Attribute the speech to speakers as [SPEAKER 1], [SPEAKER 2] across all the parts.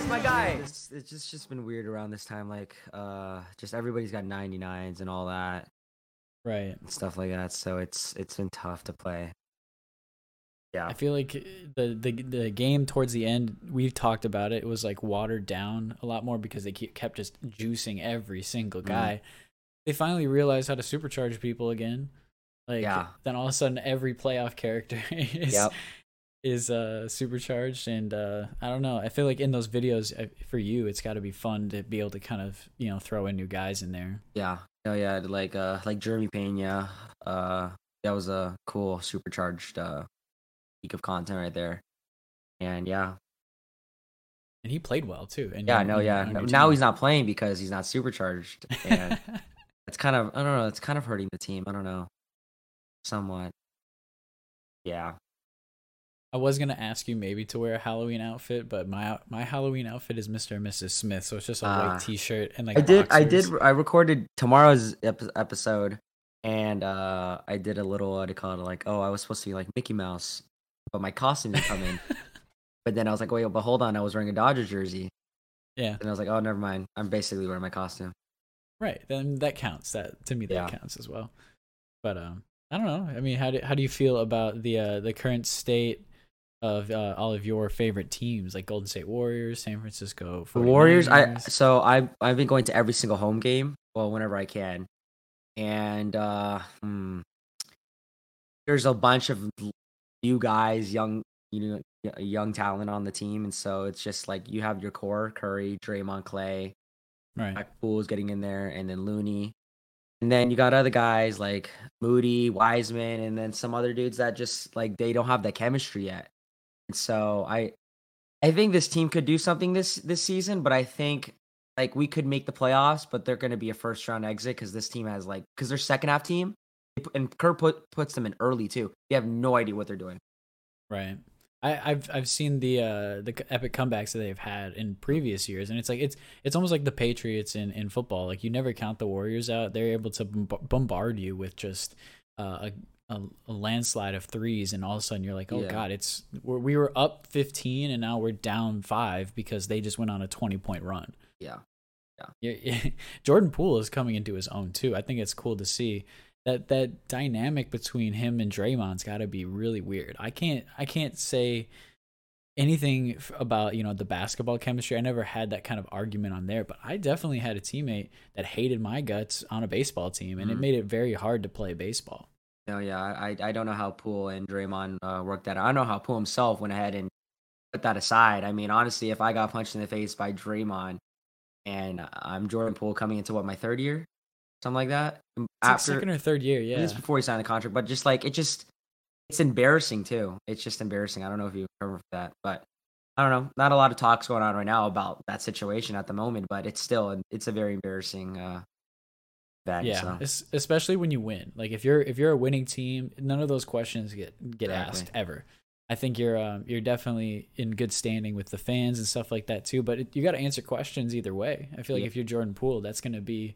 [SPEAKER 1] Taylor, Taylor my guy. It's, it's just just been weird around this time. Like, uh, just everybody's got 99s and all that,
[SPEAKER 2] Right.
[SPEAKER 1] and stuff like that. So it's it's been tough to play. Yeah,
[SPEAKER 2] I feel like uh, the, the the game towards the end, we've talked about it. It was like watered down a lot more because they keep, kept just juicing every single
[SPEAKER 1] Mhm.
[SPEAKER 2] guy. They finally realized how to supercharge people again. Like
[SPEAKER 1] Yeah.
[SPEAKER 2] then all of a sudden every playoff character is
[SPEAKER 1] Yep.
[SPEAKER 2] Is uh supercharged and uh I don't know. I feel like in those videos uh, for you it's got to be fun to be able to kind of, you know, throw in new guys in there.
[SPEAKER 1] yeah, oh yeah, like uh, like Jeremy Pena. Uh, that was a cool supercharged uh week of content right there. And yeah,
[SPEAKER 2] And he played well too. And
[SPEAKER 1] yeah, no, yeah. no- Now he's not playing because he's not supercharged, and it's kind of I don't know. It's kind of hurting the team. I don't know, somewhat. Yeah.
[SPEAKER 2] I was gonna ask you maybe to wear a Halloween outfit, but my my Halloween outfit is Mr. and Mrs. Smith, so it's just a
[SPEAKER 1] Ah.
[SPEAKER 2] white T-shirt and like
[SPEAKER 1] I did. I did. I recorded tomorrow's ep- episode, and uh I did a little what do you call it? Like, oh, I was supposed to be like Mickey Mouse, but my costume didn't come in. But then I was like, wait, but hold on, I was wearing a Dodger jersey,
[SPEAKER 2] yeah,
[SPEAKER 1] and I was like, oh, never mind. I'm basically wearing my costume.
[SPEAKER 2] right. Then that counts. That to me that
[SPEAKER 1] Yeah.
[SPEAKER 2] counts as well. But um, I don't know. I mean, how do how do you feel about the uh the current state of uh, all of your favorite teams, like Golden State Warriors, San Francisco
[SPEAKER 1] The Warriors. I so I I've been going to every single home game. Well, whenever I can, and uh, hmm, there's a bunch of new guys, young you know, young talent on the team, and so it's just like you have your core: Curry, Draymond, Clay,
[SPEAKER 2] right.
[SPEAKER 1] Mike Poole's getting in there, and then Looney. And then you got other guys like Moody, Wiseman, and then some other dudes that just like they don't have the chemistry yet. So I I think this team could do something this this season, but I think like we could make the playoffs, but they're going to be a first round exit because this team has like because their second half team, and Kerr put puts them in early too. They have no idea what they're doing.
[SPEAKER 2] Right. I, I've I've seen the uh the epic comebacks that they've had in previous years, and it's like it's it's almost like the Patriots in, in football. Like you never count the Warriors out; they're able to bomb- bombard you with just uh, a, a a landslide of threes, and all of a sudden you're like, oh
[SPEAKER 1] Yeah.
[SPEAKER 2] god, it's we're, we were up 15 and now we're down five because they just went on a 20 point run.
[SPEAKER 1] Yeah.
[SPEAKER 2] Yeah, Jordan Poole is coming into his own too. I think it's cool to see that that dynamic between him and Draymond's got to be really weird. I can't I can't say anything about you know the basketball chemistry. I never had that kind of argument on there, but I definitely had a teammate that hated my guts on a baseball team, and it
[SPEAKER 1] Mhm.
[SPEAKER 2] made it very hard to play baseball.
[SPEAKER 1] No, yeah, I I don't know how Poole and Draymond uh, worked that. out. I don't know how Poole himself went ahead and put that aside. I mean, honestly, if I got punched in the face by Draymond, and I'm Jordan Poole coming into what my third year, something like that,
[SPEAKER 2] It's like second or third year, yeah.
[SPEAKER 1] before he signed the contract, but just like it just it's embarrassing too. It's just embarrassing. I don't know if you remember that, but I don't know. Not a lot of talks going on right now about that situation at the moment, but it's still it's a very embarrassing uh
[SPEAKER 2] Yeah,
[SPEAKER 1] so.
[SPEAKER 2] es- especially when you win. Like if you're if you're a winning team, none of those questions get get
[SPEAKER 1] Exactly.
[SPEAKER 2] asked ever. I think you're um, you're definitely in good standing with the fans and stuff like that too. But it, you got to answer questions either way. I feel like
[SPEAKER 1] Yeah.
[SPEAKER 2] if you're Jordan Poole, that's going to be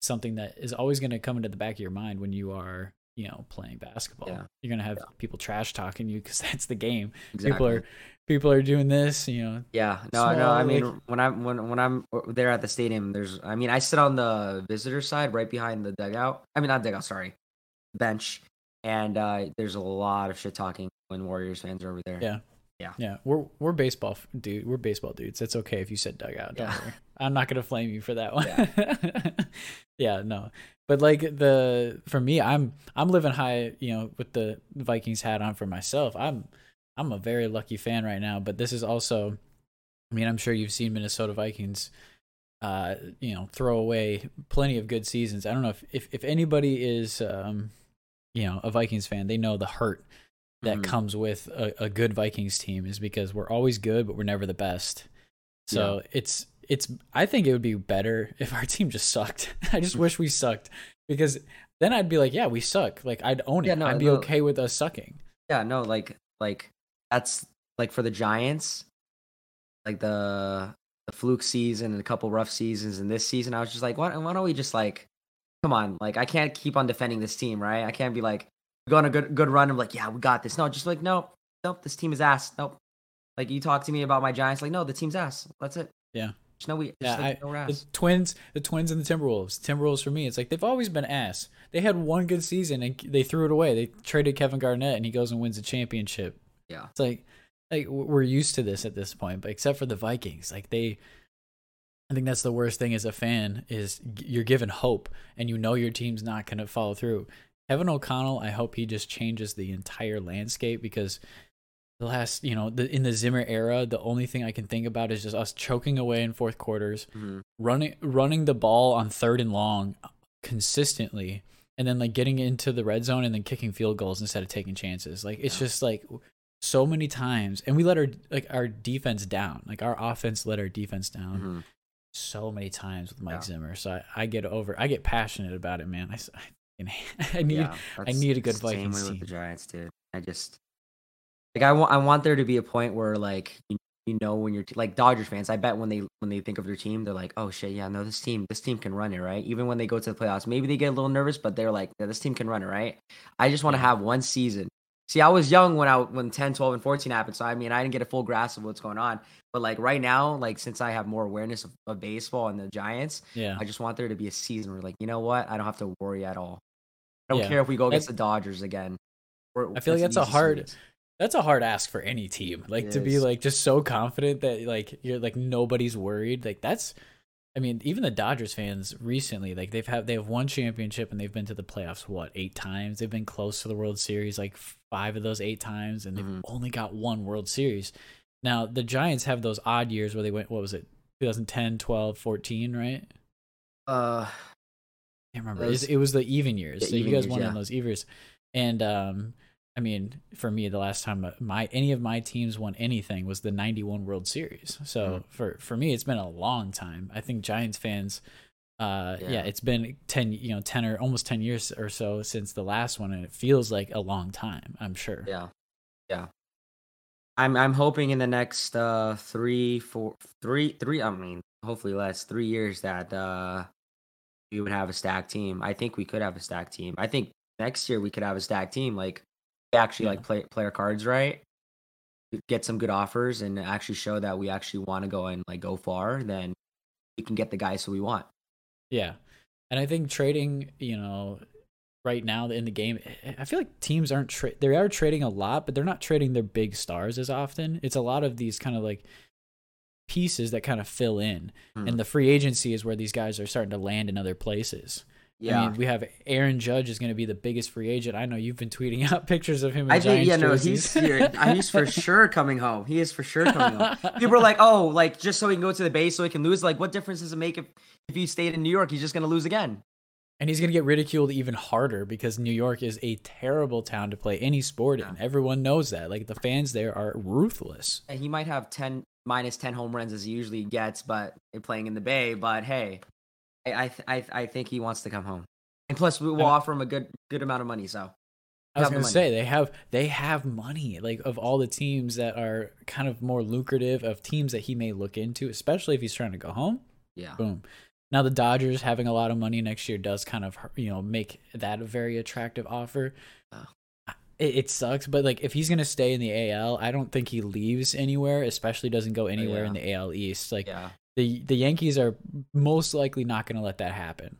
[SPEAKER 2] something that is always going to come into the back of your mind when you are you know playing basketball.
[SPEAKER 1] Yeah.
[SPEAKER 2] You're going to have
[SPEAKER 1] Yeah.
[SPEAKER 2] people trash talking you because that's the game.
[SPEAKER 1] exactly.
[SPEAKER 2] People are people are doing this. You know,
[SPEAKER 1] Yeah, no, no. I mean, when I'm when when I'm there at the stadium, there's. I mean, I sit on the visitor side, right behind the dugout. I mean, not dugout, sorry, bench. And uh there's a lot of shit talking when Warriors fans are over there.
[SPEAKER 2] Yeah. Yeah, Yeah. we're we're baseball dude. We're baseball dudes. It's okay if you said dugout. Don't
[SPEAKER 1] Yeah.
[SPEAKER 2] worry. I'm not gonna flame you for that one. Yeah. no. But like the for me, I'm I'm living high, you know, with the Vikings hat on for myself. I'm I'm a very lucky fan right now. But this is also, I mean, I'm sure you've seen Minnesota Vikings, uh, you know, throw away plenty of good seasons. I don't know if if, if anybody is, um, you know, a Vikings fan, they know the hurt that
[SPEAKER 1] Mhm.
[SPEAKER 2] comes with a, a good Vikings team is because we're always good, but we're never the best. So it's it's. I think it would be better if our team just sucked. I just wish we sucked because then I'd be like, yeah, we suck. Like I'd own it.
[SPEAKER 1] Yeah, no,
[SPEAKER 2] I'd be
[SPEAKER 1] no.
[SPEAKER 2] okay with us sucking.
[SPEAKER 1] Yeah, no, like like that's like for the Giants, like the the fluke season and a couple rough seasons and this season, I was just like, why, why don't we just like, come on, like I can't keep on defending this team, right? I can't be like go on a good good run and like, yeah, we got this. No, just like nope, nope, this team is ass. Nope. Like you talk to me about my Giants, like no, the team's ass. That's it.
[SPEAKER 2] Yeah.
[SPEAKER 1] We.
[SPEAKER 2] Yeah, I,
[SPEAKER 1] no
[SPEAKER 2] the. Twins, the Twins and the Timberwolves. Timberwolves for me, it's like they've always been ass. They had one good season and they threw it away. They traded Kevin Garnett and he goes and wins a championship.
[SPEAKER 1] Yeah.
[SPEAKER 2] It's like, like we're used to this at this point, but except for the Vikings, like they. I think that's the worst thing as a fan is you're given hope and you know your team's not going to follow through. Kevin O'Connell, I hope he just changes the entire landscape because the last, you know, the, in the Zimmer era, the only thing I can think about is just us choking away in fourth quarters,
[SPEAKER 1] Mhm.
[SPEAKER 2] running running the ball on third and long consistently, and then like getting into the red zone and then kicking field goals instead of taking chances. Like it's
[SPEAKER 1] Yeah.
[SPEAKER 2] just like so many times, and we let our like our defense down. Like our offense let our defense down
[SPEAKER 1] Mhm.
[SPEAKER 2] so many times with Mike
[SPEAKER 1] Yeah.
[SPEAKER 2] Zimmer. So I, I get over. I get passionate about it, man. I, I, I need.
[SPEAKER 1] Yeah,
[SPEAKER 2] I need a good
[SPEAKER 1] the same
[SPEAKER 2] Vikings
[SPEAKER 1] way with the Giants, dude. I just like I want I want there to be a point where like you, you know when you're like Dodgers fans. I bet when they when they think of their team, they're like, oh shit, yeah, no, this team this team can run it, right? Even when they go to the playoffs, maybe they get a little nervous, but they're like, yeah, this team can run it, right? I just want to have one season. See, I was young when I when 10, 12, and 14 happened, so I mean, I didn't get a full grasp of what's going on. But like right now, like since I have more awareness of, of baseball and the Giants,
[SPEAKER 2] Yeah.
[SPEAKER 1] I just want there to be a season where like, you know what, I don't have to worry at all. I don't
[SPEAKER 2] Yeah.
[SPEAKER 1] care if we go against the Dodgers again. We're-
[SPEAKER 2] I feel like that's a hard-
[SPEAKER 1] series.
[SPEAKER 2] That's a hard ask for any team. Like
[SPEAKER 1] It
[SPEAKER 2] to be like just so confident that like you're like nobody's worried. Like that's I mean, even the Dodgers fans recently, like they've had they have one championship and they've been to the playoffs what, 8 times. They've been close to the World Series like 5 of those 8 times and they've
[SPEAKER 1] Mhm.
[SPEAKER 2] only got one World Series. Now, the Giants have those odd years where they went what was it? 2010, 12, 14, right?
[SPEAKER 1] Uh, I
[SPEAKER 2] can't remember.
[SPEAKER 1] Those-
[SPEAKER 2] It was, it was the even years.
[SPEAKER 1] the
[SPEAKER 2] so
[SPEAKER 1] even
[SPEAKER 2] you guys
[SPEAKER 1] years,
[SPEAKER 2] won
[SPEAKER 1] yeah.
[SPEAKER 2] on those even years. And um, I mean, for me, the last time my any of my teams won anything was the '91 World Series. So
[SPEAKER 1] Mhm.
[SPEAKER 2] for for me, it's been a long time. I think Giants fans. Uh, yeah.
[SPEAKER 1] Yeah.
[SPEAKER 2] it's been ten, you know, ten or almost ten years or so since the last one, and it feels like a long time. I'm sure.
[SPEAKER 1] yeah, yeah. I'm I'm hoping in the next uh three, four, three, three. I mean, hopefully less three years that uh we would have a stacked team. I think we could have a stacked team. I think next year we could have a stacked team. Like actually
[SPEAKER 2] Yeah.
[SPEAKER 1] like play play our cards right, get some good offers, and actually show that we actually want to go and like go far. Then we can get the guys who we want.
[SPEAKER 2] Yeah. And I think trading, you know, right now in the game, I feel like teams aren't tra- they are trading a lot, but they're not trading their big stars as often. It's a lot of these kind of like pieces that kind of fill in.
[SPEAKER 1] Hmm.
[SPEAKER 2] And the free agency is where these guys are starting to land in other places.
[SPEAKER 1] Yeah,
[SPEAKER 2] I mean, we have Aaron Judge is going to be the biggest free agent. I know you've been tweeting out pictures of him in
[SPEAKER 1] I think yeah, no, he's here. He's for sure coming home. He is for sure coming home. People are like, oh, like just so he can go to the base so he can lose. Like, what difference does it make if if he stayed in New York? He's just gonna lose again.
[SPEAKER 2] And he's going to get ridiculed even harder because New York is a terrible town to play any sport in. Everyone knows that. Like the fans there are ruthless.
[SPEAKER 1] And he might have ten minus ten home runs as he usually gets, but playing in the Bay. But hey, I I th- I, I think he wants to come home. And plus, we will offer him a good good amount of money. So
[SPEAKER 2] I was gonna
[SPEAKER 1] money.
[SPEAKER 2] say they have they have money like of all the teams that are kind of more lucrative of teams that he may look into, especially if he's trying to go home.
[SPEAKER 1] yeah,
[SPEAKER 2] Boom. Now the Dodgers having a lot of money next year does kind of you know make that a very attractive offer.
[SPEAKER 1] Oh.
[SPEAKER 2] It, it sucks, but like if he's gonna stay in the AL, I don't think he leaves anywhere. Especially doesn't go oh, anywhere in
[SPEAKER 1] yeah.
[SPEAKER 2] the AL East. Like
[SPEAKER 1] yeah,
[SPEAKER 2] the the Yankees are most likely not gonna let that happen.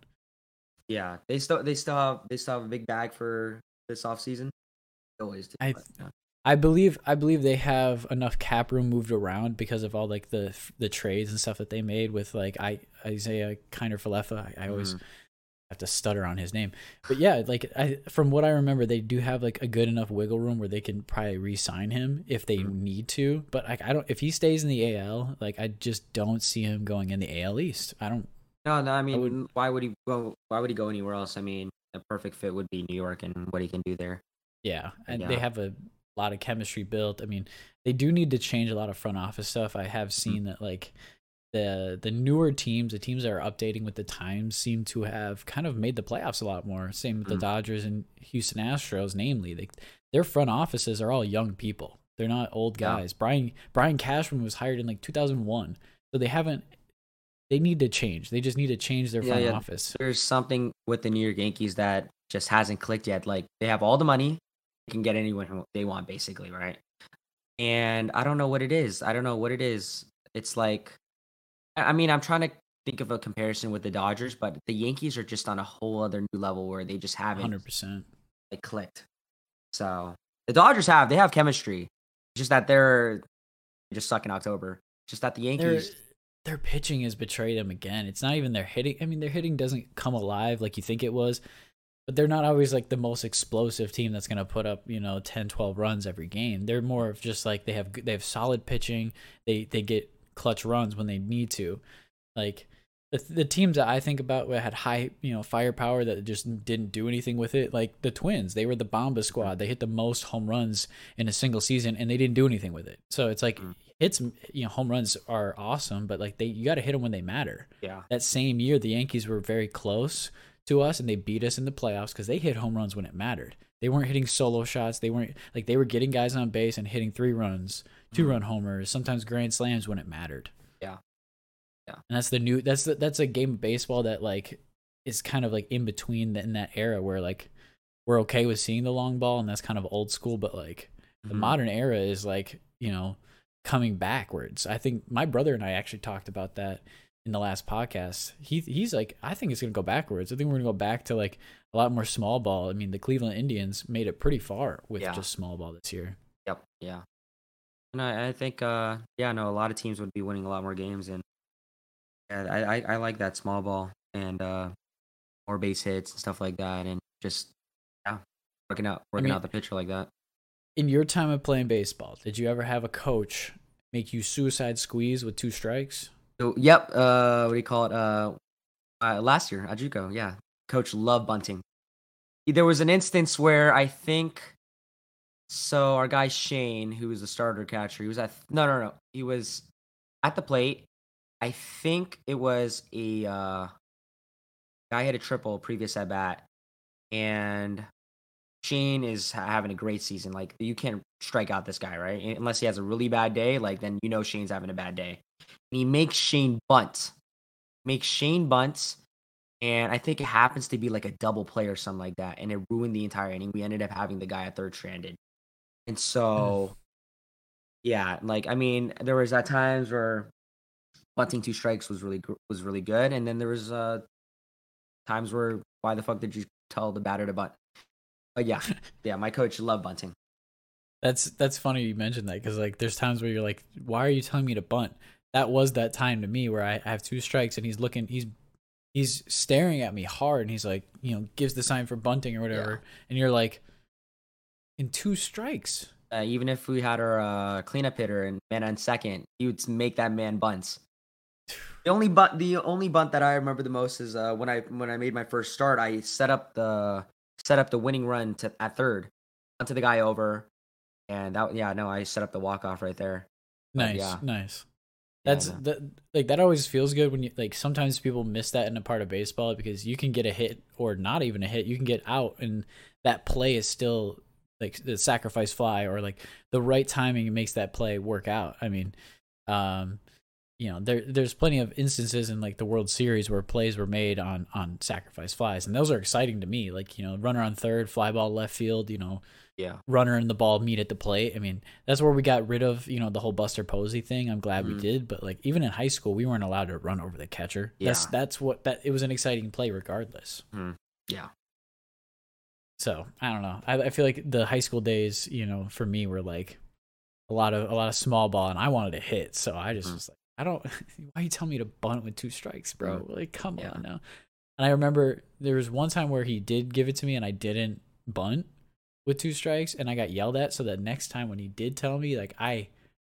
[SPEAKER 1] yeah. They still they still have they still have a big bag for this offseason. Always do.
[SPEAKER 2] I-
[SPEAKER 1] but, yeah.
[SPEAKER 2] I believe I believe they have enough cap room moved around because of all like the the trades and stuff that they made with like I Isiah Kiner Falefa. I, I always
[SPEAKER 1] Mhm.
[SPEAKER 2] Have to stutter on his name, but yeah, like I from what I remember, they do have like a good enough wiggle room where they can probably re-sign him if they
[SPEAKER 1] Mhm.
[SPEAKER 2] need to. But like I don't if he stays in the AL, like I just don't see him going in the AL East. I don't.
[SPEAKER 1] No, no. I mean,
[SPEAKER 2] would-
[SPEAKER 1] why would he go? Why would he go anywhere else? I mean, a perfect fit would be New York and what he can do there.
[SPEAKER 2] Yeah, and they have a lot of chemistry built. I mean, they do need to change a lot of front office stuff. I have
[SPEAKER 1] Mm-hmm.
[SPEAKER 2] seen that like the the newer teams, the teams that are updating with the times, seem to have kind of made the playoffs a lot more. Same with the
[SPEAKER 1] Mhm.
[SPEAKER 2] Dodgers and Houston Astros, namely, they, their front offices are all young people. They're not old
[SPEAKER 1] Yeah.
[SPEAKER 2] guys. Brian Brian Cashman was hired in like 2001, so they haven't. They need to change. They just need to change their
[SPEAKER 1] Yeah,
[SPEAKER 2] front
[SPEAKER 1] yeah.
[SPEAKER 2] office.
[SPEAKER 1] There's something with the New York Yankees that just hasn't clicked yet. Like they have all the money, they can get anyone who they want, basically, right? and I don't know what it is. I don't know what it is. It's like, I mean, I'm trying to think of a comparison with the Dodgers, but the Yankees are just on a whole other new level where they just haven't
[SPEAKER 2] Hundred percent.
[SPEAKER 1] like clicked. So the Dodgers have they have chemistry, just that they're they just suck in October. Just that the
[SPEAKER 2] Their
[SPEAKER 1] Yankees,
[SPEAKER 2] their pitching has betrayed them again. It's not even their hitting. I mean, their hitting doesn't come alive like you think it was, but they're not always like the most explosive team that's going to put up, you know, 10, 12 runs every game. They're more of just like they have they have solid pitching. They they get clutch runs when they need to. Like the the teams that I think about had high, you know, firepower that just didn't do anything with it, like the Twins. They were the Bomba squad. They hit the most home runs in a single season and they didn't do anything with it. So it's like
[SPEAKER 1] Mm.
[SPEAKER 2] hits, you know, home runs are awesome, but like they you got to hit them when they matter.
[SPEAKER 1] yeah,
[SPEAKER 2] That same year the Yankees were very close to us and they beat us in the playoffs cuz they hit home runs when it mattered. They weren't hitting solo shots. They weren't like they were getting guys on base and hitting three runs, two run homers, sometimes grand slams when it mattered.
[SPEAKER 1] Yeah. Yeah.
[SPEAKER 2] And that's the new that's the, that's a game of baseball that like is kind of like in between the, in that era where like we're okay with seeing the long ball and that's kind of old school but like the
[SPEAKER 1] Mhm.
[SPEAKER 2] modern era is like, you know, coming backwards. I think my brother and I actually talked about that in the last podcast. He he's like, I think it's gonna go backwards. I think we're gonna go back to like a lot more small ball. I mean, the Cleveland Indians made it pretty far with
[SPEAKER 1] Yeah.
[SPEAKER 2] just small ball this year.
[SPEAKER 1] Yep. Yeah. And I, I think, uh, yeah, no, a lot of teams would be winning a lot more games, and yeah, I, I, I like that small ball and uh, more base hits and stuff like that, and just yeah, working out, working
[SPEAKER 2] mean-
[SPEAKER 1] out the pitcher like that.
[SPEAKER 2] In your time of playing baseball, did you ever have a coach make you suicide squeeze with two strikes?
[SPEAKER 1] So, yep. Uh, what do you call it? Uh, uh last year at JUCO, yeah, coach loved bunting. There was an instance where I think, so our guy Shane, who was the starter catcher, he was at no, no, no, he was at the plate. I think it was a uh, guy had a triple previous at bat, and Shane is having a great season. Like you can't strike out this guy, right? Unless he has a really bad day, like then you know Shane's having a bad day. And he makes Shane bunt, makes Shane bunts, and I think it happens to be like a double play or something like that, and it ruined the entire inning. We ended up having the guy at third stranded, and so yeah, like I mean, there was at times where bunting two strikes was really was really good, and then there was uh times where why the fuck did you tell the batter to bunt? But yeah, yeah, my coach loved bunting.
[SPEAKER 2] That's that's funny you mentioned that because like there's times where you're like, why are you telling me to bunt? That was that time to me where I, I have two strikes and he's looking, he's he's staring at me hard and he's like, you know, gives the sign for bunting or whatever, and you're like, in two strikes.
[SPEAKER 1] Uh, even if we had our uh, cleanup hitter and man on second, he would make that man bunts. The only bunt, the only bunt that I remember the most is uh, when I when I made my first start. I set up the set up the winning run to at third, onto the guy over, and that yeah no I set up the walk off right there. But
[SPEAKER 2] Nice,
[SPEAKER 1] yeah.
[SPEAKER 2] nice. That's that like that always feels good when you like sometimes people miss that in a part of baseball because you can get a hit or not even a hit, you can get out and that play is still like the sacrifice fly or like the right timing makes that play work out. I mean, um you know, there there's plenty of instances in like the World Series where plays were made on on sacrifice flies and those are exciting to me. Like, you know, runner on third, fly ball left field, you know,
[SPEAKER 1] yeah
[SPEAKER 2] runner and the ball meet at the plate. I mean, that's where we got rid of, you know, the whole Buster Posey thing. I'm glad we
[SPEAKER 1] Mhm.
[SPEAKER 2] did, but like even in high school, we weren't allowed to run over the catcher. That's
[SPEAKER 1] Yeah.
[SPEAKER 2] that's what that it was an exciting play regardless.
[SPEAKER 1] yeah
[SPEAKER 2] So I don't know. I, I feel like the high school days, you know, for me were like a lot of a lot of small ball, and I wanted to hit, so I just
[SPEAKER 1] Mhm.
[SPEAKER 2] was like, I don't. Why you tell me to bunt with two strikes, bro? Like, come
[SPEAKER 1] Yeah.
[SPEAKER 2] on now. And I remember there was one time where he did give it to me, and I didn't bunt with two strikes, and I got yelled at. So that next time when he did tell me, like I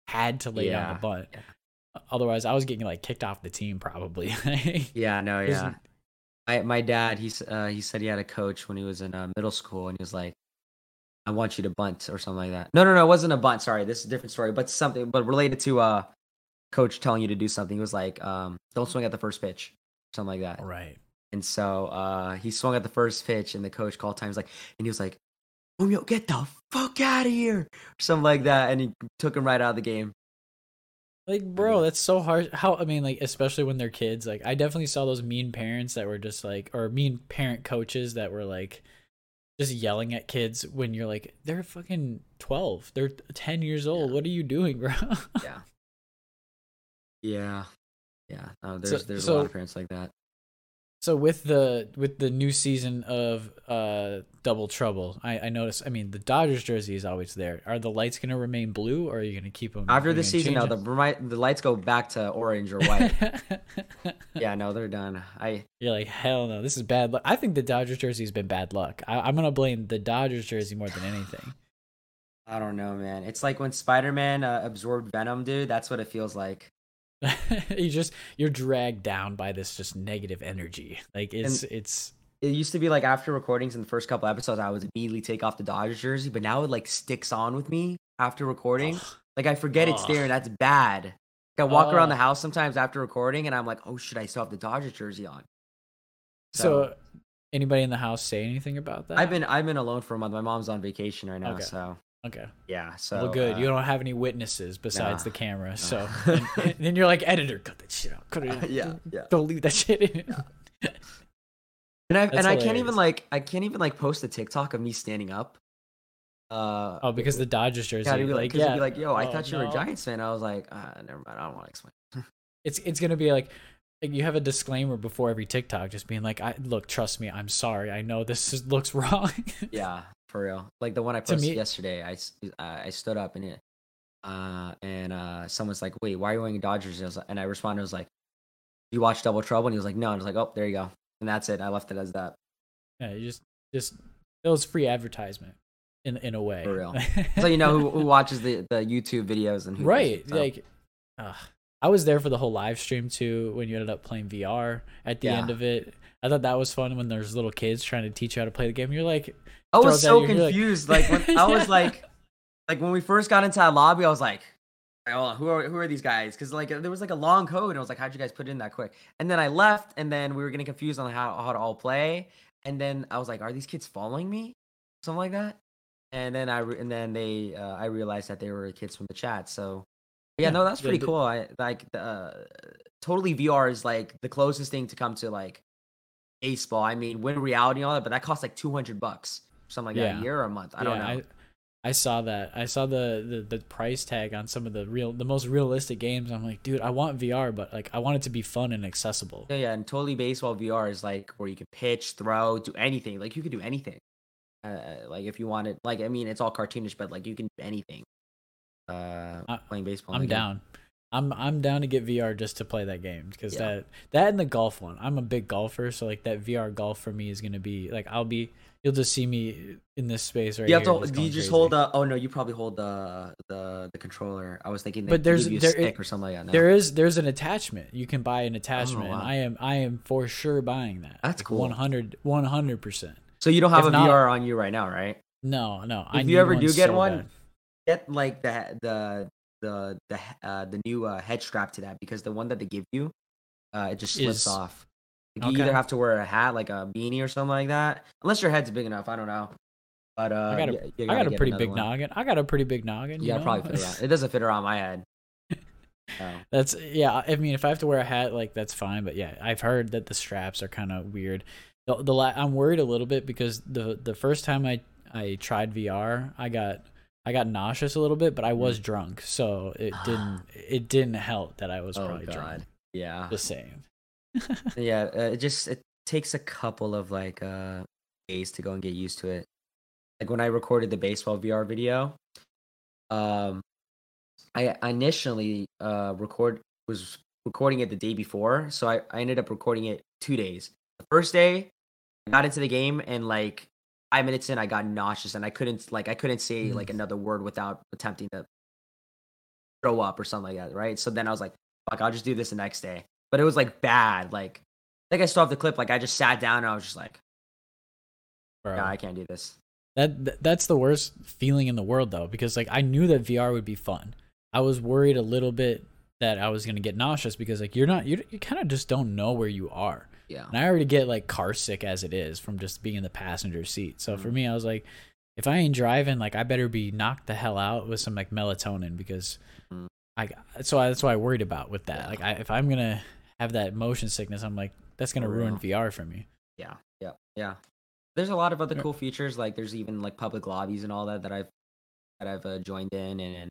[SPEAKER 2] had to lay down the bunt.
[SPEAKER 1] yeah.
[SPEAKER 2] Otherwise, I was getting like kicked off the team probably.
[SPEAKER 1] yeah no yeah. I, my dad he s- uh, he said he had a coach when he was in uh, middle school and he was like I want you to bunt or something like that. No, no, no, it wasn't a bunt. Sorry, this is a different story, but something, but related to uh, coach telling you to do something. He was like, um, don't swing at the first pitch, something like that.
[SPEAKER 2] right.
[SPEAKER 1] And so uh, he swung at the first pitch, and the coach called times like, and he was like, Romeo, get the fuck out of here, or something like that, and he took him right out of the game.
[SPEAKER 2] Like, bro, that's so hard. How I mean, like, especially when they're kids. Like, I definitely saw those mean parents that were just like, or mean parent coaches that were like, just yelling at kids when you're like they're fucking 12 they're 10 years old
[SPEAKER 1] Yeah.
[SPEAKER 2] what are you doing bro
[SPEAKER 1] Yeah. Yeah. Yeah. No,
[SPEAKER 2] So-
[SPEAKER 1] there's there's a lot of parents like that.
[SPEAKER 2] So with the with the new season of uh double trouble i i noticed i mean the dodgers jersey is always there are the lights going to remain blue or are you going to keep them
[SPEAKER 1] After this season, now the the lights go back to orange or white. yeah, no, they're done. I
[SPEAKER 2] you're like hell no this is bad luck i think the dodgers jersey has been bad luck I, i'm going to blame the dodgers jersey more than anything
[SPEAKER 1] I don't know, man. It's like when Spider Man uh, absorbed Venom, dude. That's what it feels like.
[SPEAKER 2] you just you're dragged down by this just negative energy like it's it's
[SPEAKER 1] It used to be like after recordings in the first couple episodes, I would immediately take off the Dodgers jersey, but now it like sticks on with me after recording. Like I forget it's there, and that's bad. Like, I walk around the house sometimes after recording, and I'm like, oh shit, I still have the Dodgers jersey on.
[SPEAKER 2] so anybody in the house say anything about that
[SPEAKER 1] I've been I've been alone for a month. My mom's on vacation right now,
[SPEAKER 2] Okay.
[SPEAKER 1] so
[SPEAKER 2] okay
[SPEAKER 1] yeah. So
[SPEAKER 2] well good
[SPEAKER 1] uh,
[SPEAKER 2] you don't have any witnesses besides
[SPEAKER 1] nah,
[SPEAKER 2] the camera
[SPEAKER 1] nah.
[SPEAKER 2] so and, and then you're like editor cut that shit out cut it in.
[SPEAKER 1] yeah, yeah.
[SPEAKER 2] don't leave that shit in
[SPEAKER 1] And I and I can't even like I can't even like post a TikTok of me standing up. Uh,
[SPEAKER 2] oh because the dodgers jersey
[SPEAKER 1] yeah, be like,
[SPEAKER 2] like yeah
[SPEAKER 1] be like, yo, I
[SPEAKER 2] oh,
[SPEAKER 1] thought you were a
[SPEAKER 2] no.
[SPEAKER 1] Giants fan. I was like, uh, never mind. I don't want to explain.
[SPEAKER 2] it's it's gonna be like like, you have a disclaimer before every TikTok, just being like, "I look, trust me, I'm sorry. I know this is, looks wrong."
[SPEAKER 1] Yeah, for real. Like the one I posted
[SPEAKER 2] me-
[SPEAKER 1] yesterday, I, uh, I stood up and it, uh, and uh, someone's like, "Wait, why are you wearing Dodgers?" And I, and I responded, I was like, "You watch Double Trouble?" And he was like, "No." And I was like, "Oh, there you go." And that's it. I left it as that.
[SPEAKER 2] yeah, you just just it was free advertisement in in a way.
[SPEAKER 1] For real. So you know who, who watches the, the YouTube videos and who
[SPEAKER 2] right?
[SPEAKER 1] doesn't, so.
[SPEAKER 2] Like, ugh. I was there for the whole live stream too when you ended up playing VR at the
[SPEAKER 1] Yeah.
[SPEAKER 2] end of it. I thought that was fun when there's little kids trying to teach you how to play the game. You're like,
[SPEAKER 1] I was so
[SPEAKER 2] you're like-
[SPEAKER 1] confused. Like, when I was like, like when we first got into that lobby, I was like, oh, who are who are these guys? Because like there was like a long code, and I was like, how'd you guys put it in that quick? And then I left, and then we were getting confused on how how to all play. And then I was like, are these kids following me? Something like that. And then I re- and then they uh, I realized that they were kids from the chat. So yeah,
[SPEAKER 2] Yeah,
[SPEAKER 1] no, that's pretty
[SPEAKER 2] the-
[SPEAKER 1] cool. I like the uh, totally VR is like the closest thing to come to like baseball. I mean, WIN Reality and all that, but that costs like two hundred bucks, something like that, a year or a month. I don't know.
[SPEAKER 2] I, I saw that. I saw the, the the price tag on some of the real the most realistic games. I'm like, dude, I want VR, but like I want it to be fun and accessible.
[SPEAKER 1] Yeah, yeah, and totally baseball VR is like where you can pitch, throw, do anything. Like you could do anything. Uh, like if you wanted, like I mean, it's all cartoonish, but like you can do anything. Uh,
[SPEAKER 2] I-
[SPEAKER 1] playing baseball.
[SPEAKER 2] I'm
[SPEAKER 1] like, yeah.
[SPEAKER 2] I'm I'm down to get VR just to play that game because
[SPEAKER 1] Yeah.
[SPEAKER 2] that that and the golf one. I'm a big golfer, so like that VR golf for me is gonna be like I'll be. You'll just see me in this space right
[SPEAKER 1] You have
[SPEAKER 2] here.
[SPEAKER 1] to. Do you just
[SPEAKER 2] crazy.
[SPEAKER 1] hold the? Oh no, you probably hold the the the controller. I was thinking,
[SPEAKER 2] But there's-
[SPEAKER 1] give you a
[SPEAKER 2] there
[SPEAKER 1] stick
[SPEAKER 2] is-
[SPEAKER 1] or something like that. No.
[SPEAKER 2] There is there's an attachment. You can buy an oh, attachment, and
[SPEAKER 1] Oh, wow.
[SPEAKER 2] I am I am for sure buying that.
[SPEAKER 1] That's cool.
[SPEAKER 2] 100 percent.
[SPEAKER 1] so you don't have
[SPEAKER 2] if
[SPEAKER 1] a
[SPEAKER 2] not-
[SPEAKER 1] VR on you right now, right?
[SPEAKER 2] No, no.
[SPEAKER 1] If
[SPEAKER 2] need
[SPEAKER 1] you ever do get one,
[SPEAKER 2] bad.
[SPEAKER 1] get like the the the the uh, the new uh, head strap to that because the one that they give you, uh, it just slips
[SPEAKER 2] Is-
[SPEAKER 1] off. Like, You
[SPEAKER 2] Okay.
[SPEAKER 1] either have to wear a hat, like a beanie or something like that, unless your head's big enough. I don't know, but uh,
[SPEAKER 2] I got a
[SPEAKER 1] you- you
[SPEAKER 2] I
[SPEAKER 1] gotta
[SPEAKER 2] got a
[SPEAKER 1] get
[SPEAKER 2] pretty
[SPEAKER 1] another
[SPEAKER 2] big
[SPEAKER 1] one.
[SPEAKER 2] noggin. I got a pretty big noggin. you
[SPEAKER 1] Yeah,
[SPEAKER 2] know?
[SPEAKER 1] probably fit around. It doesn't fit around my head. So,
[SPEAKER 2] That's yeah. I mean, if I have to wear a hat, like that's fine. But yeah, I've heard that the straps are kind of weird. The, the la- I'm worried a little bit because the the first time I I tried VR, I got I got nauseous a little bit, but I was drunk, so it didn't it didn't help that I was
[SPEAKER 1] oh
[SPEAKER 2] probably
[SPEAKER 1] god,
[SPEAKER 2] drunk.
[SPEAKER 1] yeah,
[SPEAKER 2] the same.
[SPEAKER 1] yeah. Uh, it just it takes a couple of like uh days to go and get used to it. Like when I recorded the baseball VR video, um, I I initially uh record was recording it the day before, so I, I ended up recording it two days. The first day, I got into the game and like five minutes in, I got nauseous and I couldn't like I couldn't say
[SPEAKER 2] Mm.
[SPEAKER 1] like another word without attempting to throw up or something like that, right? So then I was like, fuck, I'll just do this the next day. But it was like bad. Like I think I still have the clip. Like I just sat down and I was just like,
[SPEAKER 2] Bro.
[SPEAKER 1] yeah, I can't do this.
[SPEAKER 2] That that's the worst feeling in the world though, because like I knew that VR would be fun. I was worried a little bit that I was gonna get nauseous because like you're not you you kind of just don't know where you are.
[SPEAKER 1] Yeah.
[SPEAKER 2] And I already get like car sick as it is from just being in the passenger seat. So for
[SPEAKER 1] Mhm.
[SPEAKER 2] me, I was like, if I ain't driving, like I better be knocked the hell out with some like melatonin because
[SPEAKER 1] Mhm.
[SPEAKER 2] I so I, that's what I worried about with that.
[SPEAKER 1] Yeah.
[SPEAKER 2] Like I, if I'm gonna have that motion sickness, I'm like that's gonna
[SPEAKER 1] For
[SPEAKER 2] ruin
[SPEAKER 1] real.
[SPEAKER 2] VR for me.
[SPEAKER 1] Yeah. Yeah. Yeah. there's a lot of other cool features. Like there's even like public lobbies and all that that I've that I've uh, joined in, and, and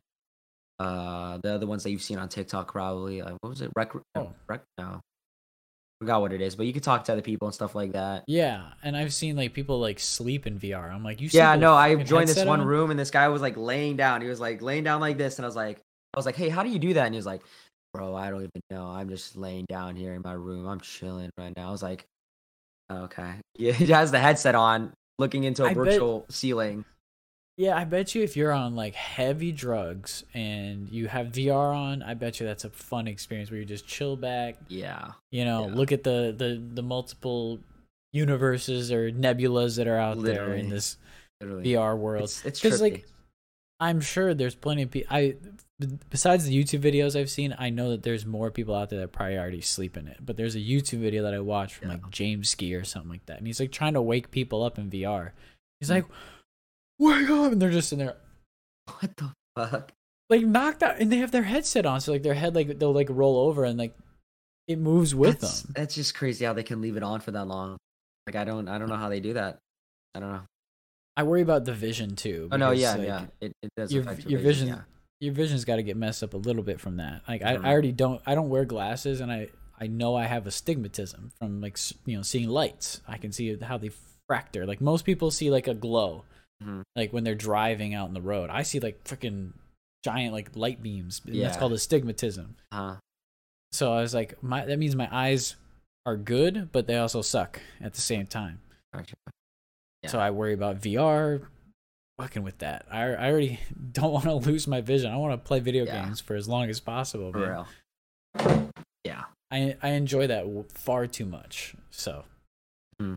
[SPEAKER 1] uh the other ones that you've seen on TikTok probably. Uh, what was it? Rec?
[SPEAKER 2] Oh.
[SPEAKER 1] Rec? No, forgot what it is. But you can talk to other people and stuff like that.
[SPEAKER 2] Yeah, and I've seen like people like sleep in VR. I'm like, you.
[SPEAKER 1] Yeah, no, I joined this one
[SPEAKER 2] on?
[SPEAKER 1] room and this guy was like laying down. He was like laying down like this, and I was like, I was like, hey, how do you do that? And he was like, bro, I don't even know. I'm just laying down here in my room. I'm chilling right now. I was like, okay. Yeah, he has the headset on, looking into a
[SPEAKER 2] I bet-
[SPEAKER 1] virtual ceiling.
[SPEAKER 2] Yeah, I bet you if you're on like heavy drugs and you have VR on, I bet you that's a fun experience where you just chill back,
[SPEAKER 1] Yeah,
[SPEAKER 2] you know,
[SPEAKER 1] Yeah.
[SPEAKER 2] look at the the the multiple universes or nebulas that are out there in this
[SPEAKER 1] literally.
[SPEAKER 2] VR world.
[SPEAKER 1] It's, trippy.
[SPEAKER 2] like, I'm sure there's plenty of people. I besides the YouTube videos I've seen, I know that there's more people out there that probably already sleep in it. But there's a YouTube video that I watched from
[SPEAKER 1] Yeah.
[SPEAKER 2] like James Ski or something like that, and he's like trying to wake people up in VR. He's
[SPEAKER 1] Hmm.
[SPEAKER 2] like, Oh "Wake up!" and they're just in there
[SPEAKER 1] what the fuck?
[SPEAKER 2] like knocked out, and they have their headset on, so like their head like they'll like roll over and like it moves with
[SPEAKER 1] that's,
[SPEAKER 2] them.
[SPEAKER 1] That's just crazy how they can leave it on for that long. Like I don't, I don't know how they do that. I don't know.
[SPEAKER 2] I worry about the vision too.
[SPEAKER 1] Oh no, yeah,
[SPEAKER 2] like,
[SPEAKER 1] yeah. It, it does
[SPEAKER 2] your-
[SPEAKER 1] affect
[SPEAKER 2] your
[SPEAKER 1] vision.
[SPEAKER 2] vision- your vision's got to get messed up a little bit from that. Like I. I mm-hmm. already don't I don't wear glasses and I I know I have astigmatism from like you know seeing lights. I can see how they fracture. Like most people see like a glow
[SPEAKER 1] Mhm.
[SPEAKER 2] like when they're driving out in the road. I see like freaking giant like light beams. And That's called astigmatism.
[SPEAKER 1] Uh,
[SPEAKER 2] So I was like my that means my eyes are good, but they also suck at the same time.
[SPEAKER 1] gotcha.
[SPEAKER 2] So I worry about VR fucking with that. I I already don't want to lose my vision. I want to play video
[SPEAKER 1] Yeah.
[SPEAKER 2] games for as long as possible.
[SPEAKER 1] For
[SPEAKER 2] man.
[SPEAKER 1] real. Yeah.
[SPEAKER 2] I I enjoy that far too much. So,
[SPEAKER 1] Hmm.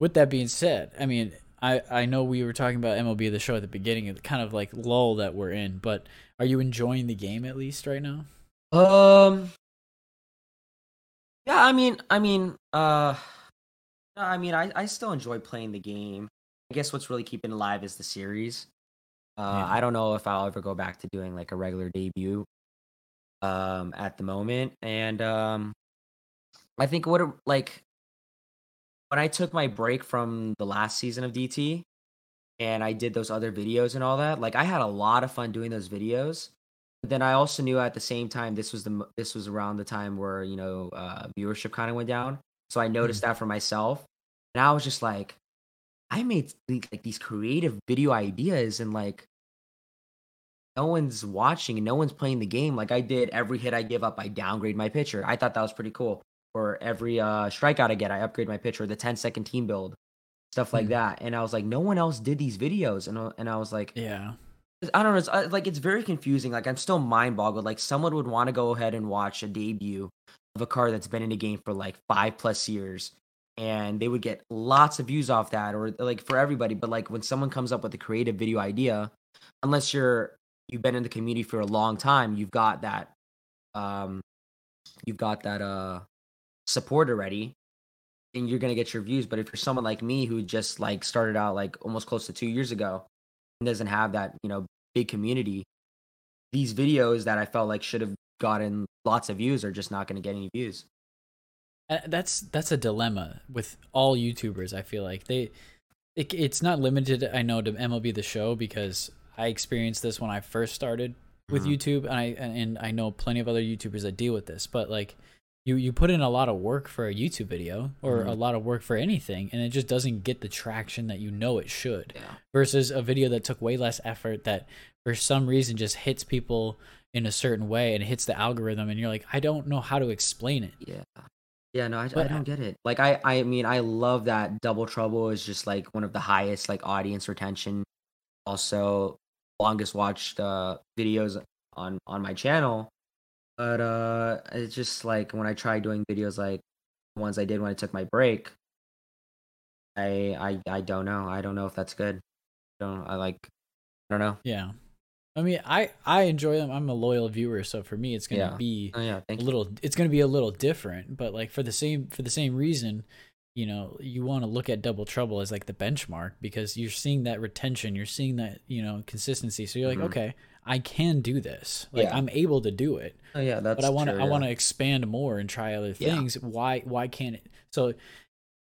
[SPEAKER 2] with that being said, I mean, I I know we were talking about MLB the show at the beginning, of the kind of like lull that we're in. But are you enjoying the game at least right now?
[SPEAKER 1] Um. Yeah, I mean, I mean, uh, I mean, I I still enjoy playing the game. I guess what's really keeping alive is the series. Uh,
[SPEAKER 2] Yeah.
[SPEAKER 1] I don't know if I'll ever go back to doing like a regular debut. Um, at the moment, and um, I think what like when I took my break from the last season of DT, and I did those other videos and all that, like I had a lot of fun doing those videos. But then I also knew at the same time this was the this was around the time where you know uh, viewership kind of went down. So I noticed that for myself, and I was just like, I made like these creative video ideas, and like no one's watching and no one's playing the game. Like I did every hit I give up, I downgrade my pitcher. I thought that was pretty cool. Or every uh, strikeout I get, I upgrade my pitch or The 10 second team build, stuff like
[SPEAKER 2] Hmm.
[SPEAKER 1] that. And I was like, no one else did these videos, and I- and I was like,
[SPEAKER 2] Yeah.
[SPEAKER 1] I don't know. It's uh, like it's very confusing. Like I'm still mind boggled. Like someone would want to go ahead and watch a debut of a car that's been in the game for like five plus years, and they would get lots of views off that, or like for everybody. But like when someone comes up with a creative video idea, unless you're you've been in the community for a long time, you've got that, um, you've got that uh support already, and you're gonna get your views. But if you're someone like me who just like started out like almost close to two years ago and doesn't have that you know big community, these videos that I felt like should have gotten lots of views are just not going to get any views.
[SPEAKER 2] Uh, that's that's a dilemma with all YouTubers. I feel like they, it, it's not limited. I know to MLB the Show because I experienced this when I first started with
[SPEAKER 1] Mhm.
[SPEAKER 2] YouTube, and I and I know plenty of other YouTubers that deal with this. But like, you you put in a lot of work for a YouTube video or a
[SPEAKER 1] Mhm.
[SPEAKER 2] lot of work for anything, and it just doesn't get the traction that you know it should.
[SPEAKER 1] Yeah,
[SPEAKER 2] Versus a video that took way less effort that for some reason just hits people in a certain way and hits the algorithm, and you're like, I don't know how to explain it.
[SPEAKER 1] yeah, yeah. No, I, I don't get it. Like I, I mean, I love that Double Trouble is just like one of the highest like audience retention, also longest watched uh videos on on my channel. But uh, it's just like when I try doing videos like the ones I did when I took my break. I I I don't know. I don't know if that's good. I don't I like I don't know.
[SPEAKER 2] Yeah. I mean, I I enjoy them. I'm a loyal viewer, so for me, it's gonna
[SPEAKER 1] Yeah.
[SPEAKER 2] be
[SPEAKER 1] Oh yeah,
[SPEAKER 2] a little. It's gonna be a little different, but like for the same for the same reason, you know, you want to look at Double Trouble as like the benchmark because you're seeing that retention, you're seeing that you know consistency. So you're like,
[SPEAKER 1] Mhm.
[SPEAKER 2] okay, I can do this. Like
[SPEAKER 1] Yeah.
[SPEAKER 2] I'm able to do it.
[SPEAKER 1] Oh yeah, that's
[SPEAKER 2] but I want to I want to expand more and try other
[SPEAKER 1] Yeah.
[SPEAKER 2] things. Why why can't it? So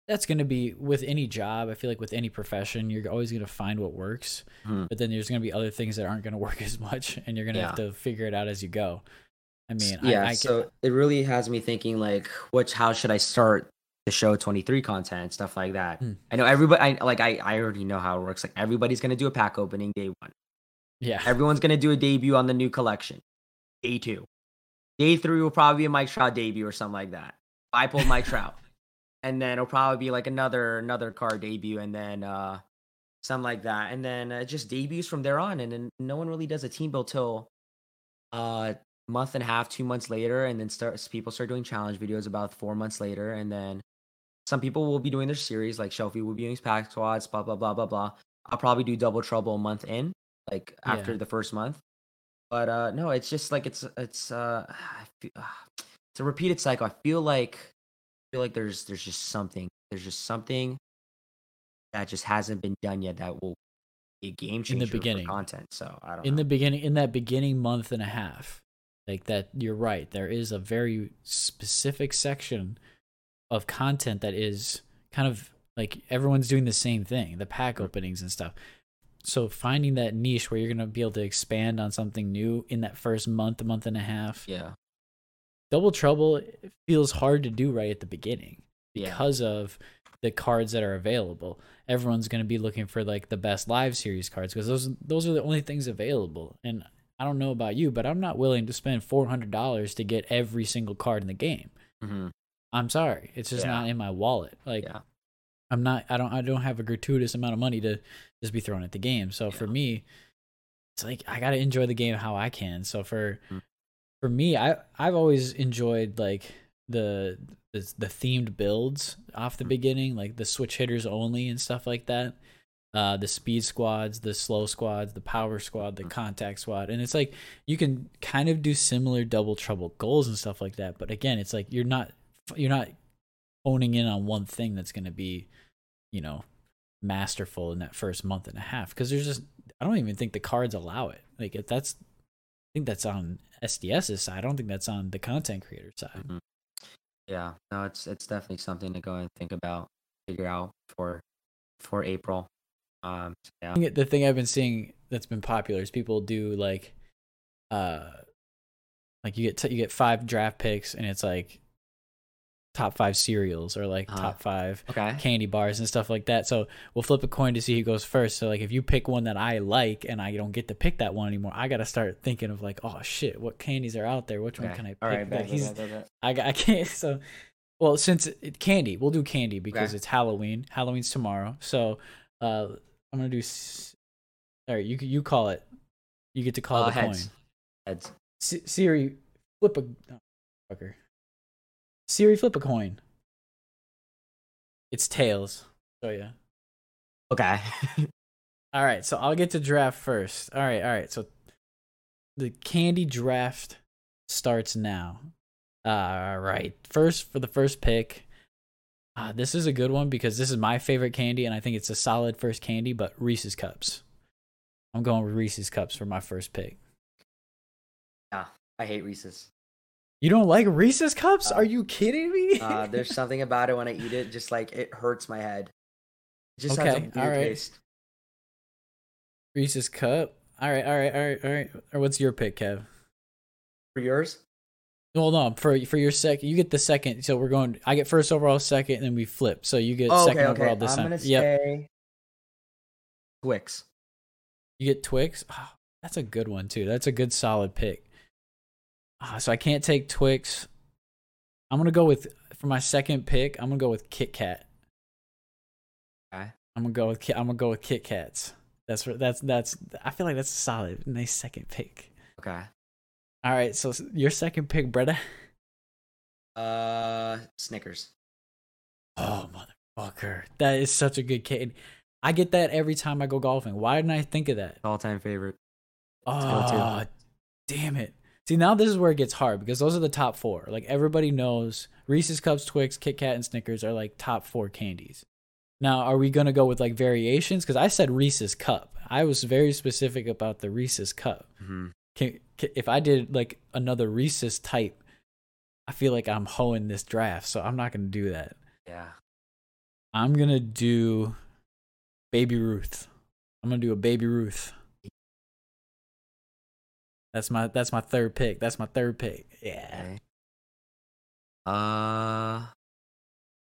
[SPEAKER 2] that's going to be with any job. I feel like with any profession, you're always going to find what works.
[SPEAKER 1] Mhm.
[SPEAKER 2] But then there's going to be other things that aren't going to work as much, and you're going to have to figure it out as you go. I mean,
[SPEAKER 1] yeah,
[SPEAKER 2] I, I
[SPEAKER 1] so it really has me thinking like, which how should I start the show 23 content stuff like that.
[SPEAKER 2] Hmm.
[SPEAKER 1] I know everybody. I like I I already know how it works. Like everybody's gonna do a pack opening day one.
[SPEAKER 2] Yeah,
[SPEAKER 1] Everyone's gonna do a debut on the new collection. Day two. Day three will probably be a Mike Trout debut or something like that. I pulled Mike Trout. And then it'll probably be like another another card debut and then uh something like that. And then uh, just debuts from there on. And then no one really does a team build till uh month and a half, two months later, and then starts people start doing challenge videos about four months later, and then some people will be doing their series, like Shelfie will be doing his pack squads, blah blah blah blah blah. I'll probably do double trouble a month in, like after
[SPEAKER 2] Yeah.
[SPEAKER 1] the first month. But uh no, it's just like it's it's uh I feel, it's a repeated cycle. I feel like I feel like there's there's just something there's just something that just hasn't been done yet that will be a game changer for
[SPEAKER 2] beginning.
[SPEAKER 1] content. So I don't
[SPEAKER 2] in
[SPEAKER 1] know.
[SPEAKER 2] the beginning, in that beginning month and a half, like that, you're right. There is a very specific section of content that is kind of like everyone's doing the same thing, the pack openings and stuff. So finding that niche where you're gonna be able to expand on something new in that first month, month and a half,
[SPEAKER 1] yeah.
[SPEAKER 2] Double Trouble feels hard to do right at the beginning
[SPEAKER 1] Yeah.
[SPEAKER 2] because of the cards that are available. Everyone's going to be looking for like the best live series cards because those those are the only things available. And I don't know about you, but I'm not willing to spend four hundred dollars to get every single card in the game.
[SPEAKER 1] hmm
[SPEAKER 2] I'm sorry, it's just
[SPEAKER 1] Yeah.
[SPEAKER 2] not in my wallet. Like
[SPEAKER 1] Yeah.
[SPEAKER 2] I'm not. I don't. I don't have a gratuitous amount of money to just be thrown at the game. So for me, it's like I gotta enjoy the game how I can. So for
[SPEAKER 1] Mm.
[SPEAKER 2] for me, I I've always enjoyed like the the, the themed builds off the
[SPEAKER 1] Mm.
[SPEAKER 2] beginning, like the switch hitters only and stuff like that. Uh, the speed squads, the slow squads, the power squad, the
[SPEAKER 1] Mm.
[SPEAKER 2] contact squad, and it's like you can kind of do similar double trouble goals and stuff like that. But again, it's like you're not you're not honing in on one thing that's going to be, you know, masterful in that first month and a half. Because there's just I don't even think the cards allow it. Like if that's, I think that's on SDS's side. I don't think that's on the content creator side.
[SPEAKER 1] Mhm. Yeah, no, it's it's definitely something to go and think about, figure out for for April. Um, yeah,
[SPEAKER 2] The thing I've been seeing that's been popular is people do like, uh, like you get t- you get five draft picks and it's like top five cereals or like
[SPEAKER 1] Uh-huh.
[SPEAKER 2] top five
[SPEAKER 1] okay,
[SPEAKER 2] candy bars and stuff like that. So we'll flip a coin to see who goes first. So like if you pick one that I like and I don't get to pick that one anymore, I gotta start thinking of like, oh shit, what candies are out there? Which one can I pick?
[SPEAKER 1] All right, bet,
[SPEAKER 2] he's-
[SPEAKER 1] bet, bet, bet.
[SPEAKER 2] I, got- I can't. So, well, since it, candy, we'll do candy because
[SPEAKER 1] Okay.
[SPEAKER 2] it's Halloween. Halloween's tomorrow. So uh, I'm gonna do. All right, you you call it. You get to call
[SPEAKER 1] Uh,
[SPEAKER 2] the
[SPEAKER 1] heads.
[SPEAKER 2] coin.
[SPEAKER 1] Heads.
[SPEAKER 2] Si- Siri, flip a. Oh, fucker. Siri, flip a coin. It's tails. Oh yeah.
[SPEAKER 1] Okay.
[SPEAKER 2] All right, so I'll get to draft first. All right, all right. So the candy draft starts now. All right. First for the first pick. Uh, this is a good one because this is my favorite candy, and I think it's a solid first candy. But Reese's cups. I'm going with Reese's cups for my first pick.
[SPEAKER 1] yeah, I hate Reese's.
[SPEAKER 2] You don't like Reese's cups?
[SPEAKER 1] Uh,
[SPEAKER 2] Are you kidding me?
[SPEAKER 1] Uh, there's something about it when I eat it, just like it hurts my head. It just has
[SPEAKER 2] Okay,
[SPEAKER 1] a weird
[SPEAKER 2] all right.
[SPEAKER 1] taste.
[SPEAKER 2] Reese's cup. All right, all right, all right, all right. Or what's your pick, Kev?
[SPEAKER 1] For yours?
[SPEAKER 2] Well, no, for for your second, you get the second. So we're going. I get first overall, second, and then we flip. So you get
[SPEAKER 1] Oh,
[SPEAKER 2] second
[SPEAKER 1] okay, okay.
[SPEAKER 2] overall
[SPEAKER 1] I'm
[SPEAKER 2] time.
[SPEAKER 1] gonna
[SPEAKER 2] Yep,
[SPEAKER 1] say Twix.
[SPEAKER 2] you get Twix. Oh, that's a good one too. That's a good solid pick. Ah, so I can't take Twix. I'm gonna go with for my second pick. I'm gonna go with Kit Kat.
[SPEAKER 1] Okay.
[SPEAKER 2] I'm gonna go with Ki- I'm gonna go with Kit Kats. That's that's that's. I feel like that's a solid, nice second pick.
[SPEAKER 1] Okay.
[SPEAKER 2] All right, so your second pick, Brado.
[SPEAKER 1] Uh, Snickers.
[SPEAKER 2] Oh motherfucker, that is such a good candy. I get that every time I go golfing. Why didn't I think of that?
[SPEAKER 1] All time favorite.
[SPEAKER 2] Oh, damn it. See, now this is where it gets hard because those are the top four. Like everybody knows Reese's Cups, Twix, Kit Kat, and Snickers are like top four candies. Now, are we going to go with like variations? Because I said Reese's Cup. I was very specific about the Reese's Cup.
[SPEAKER 1] hmm
[SPEAKER 2] Can, can, if I did like another Reese's type, I feel like I'm hoeing this draft. So I'm not going to do that.
[SPEAKER 1] Yeah.
[SPEAKER 2] I'm gonna do Baby Ruth. I'm gonna do a Baby Ruth. That's my that's my third pick. That's my third pick. Yeah.
[SPEAKER 1] Uh,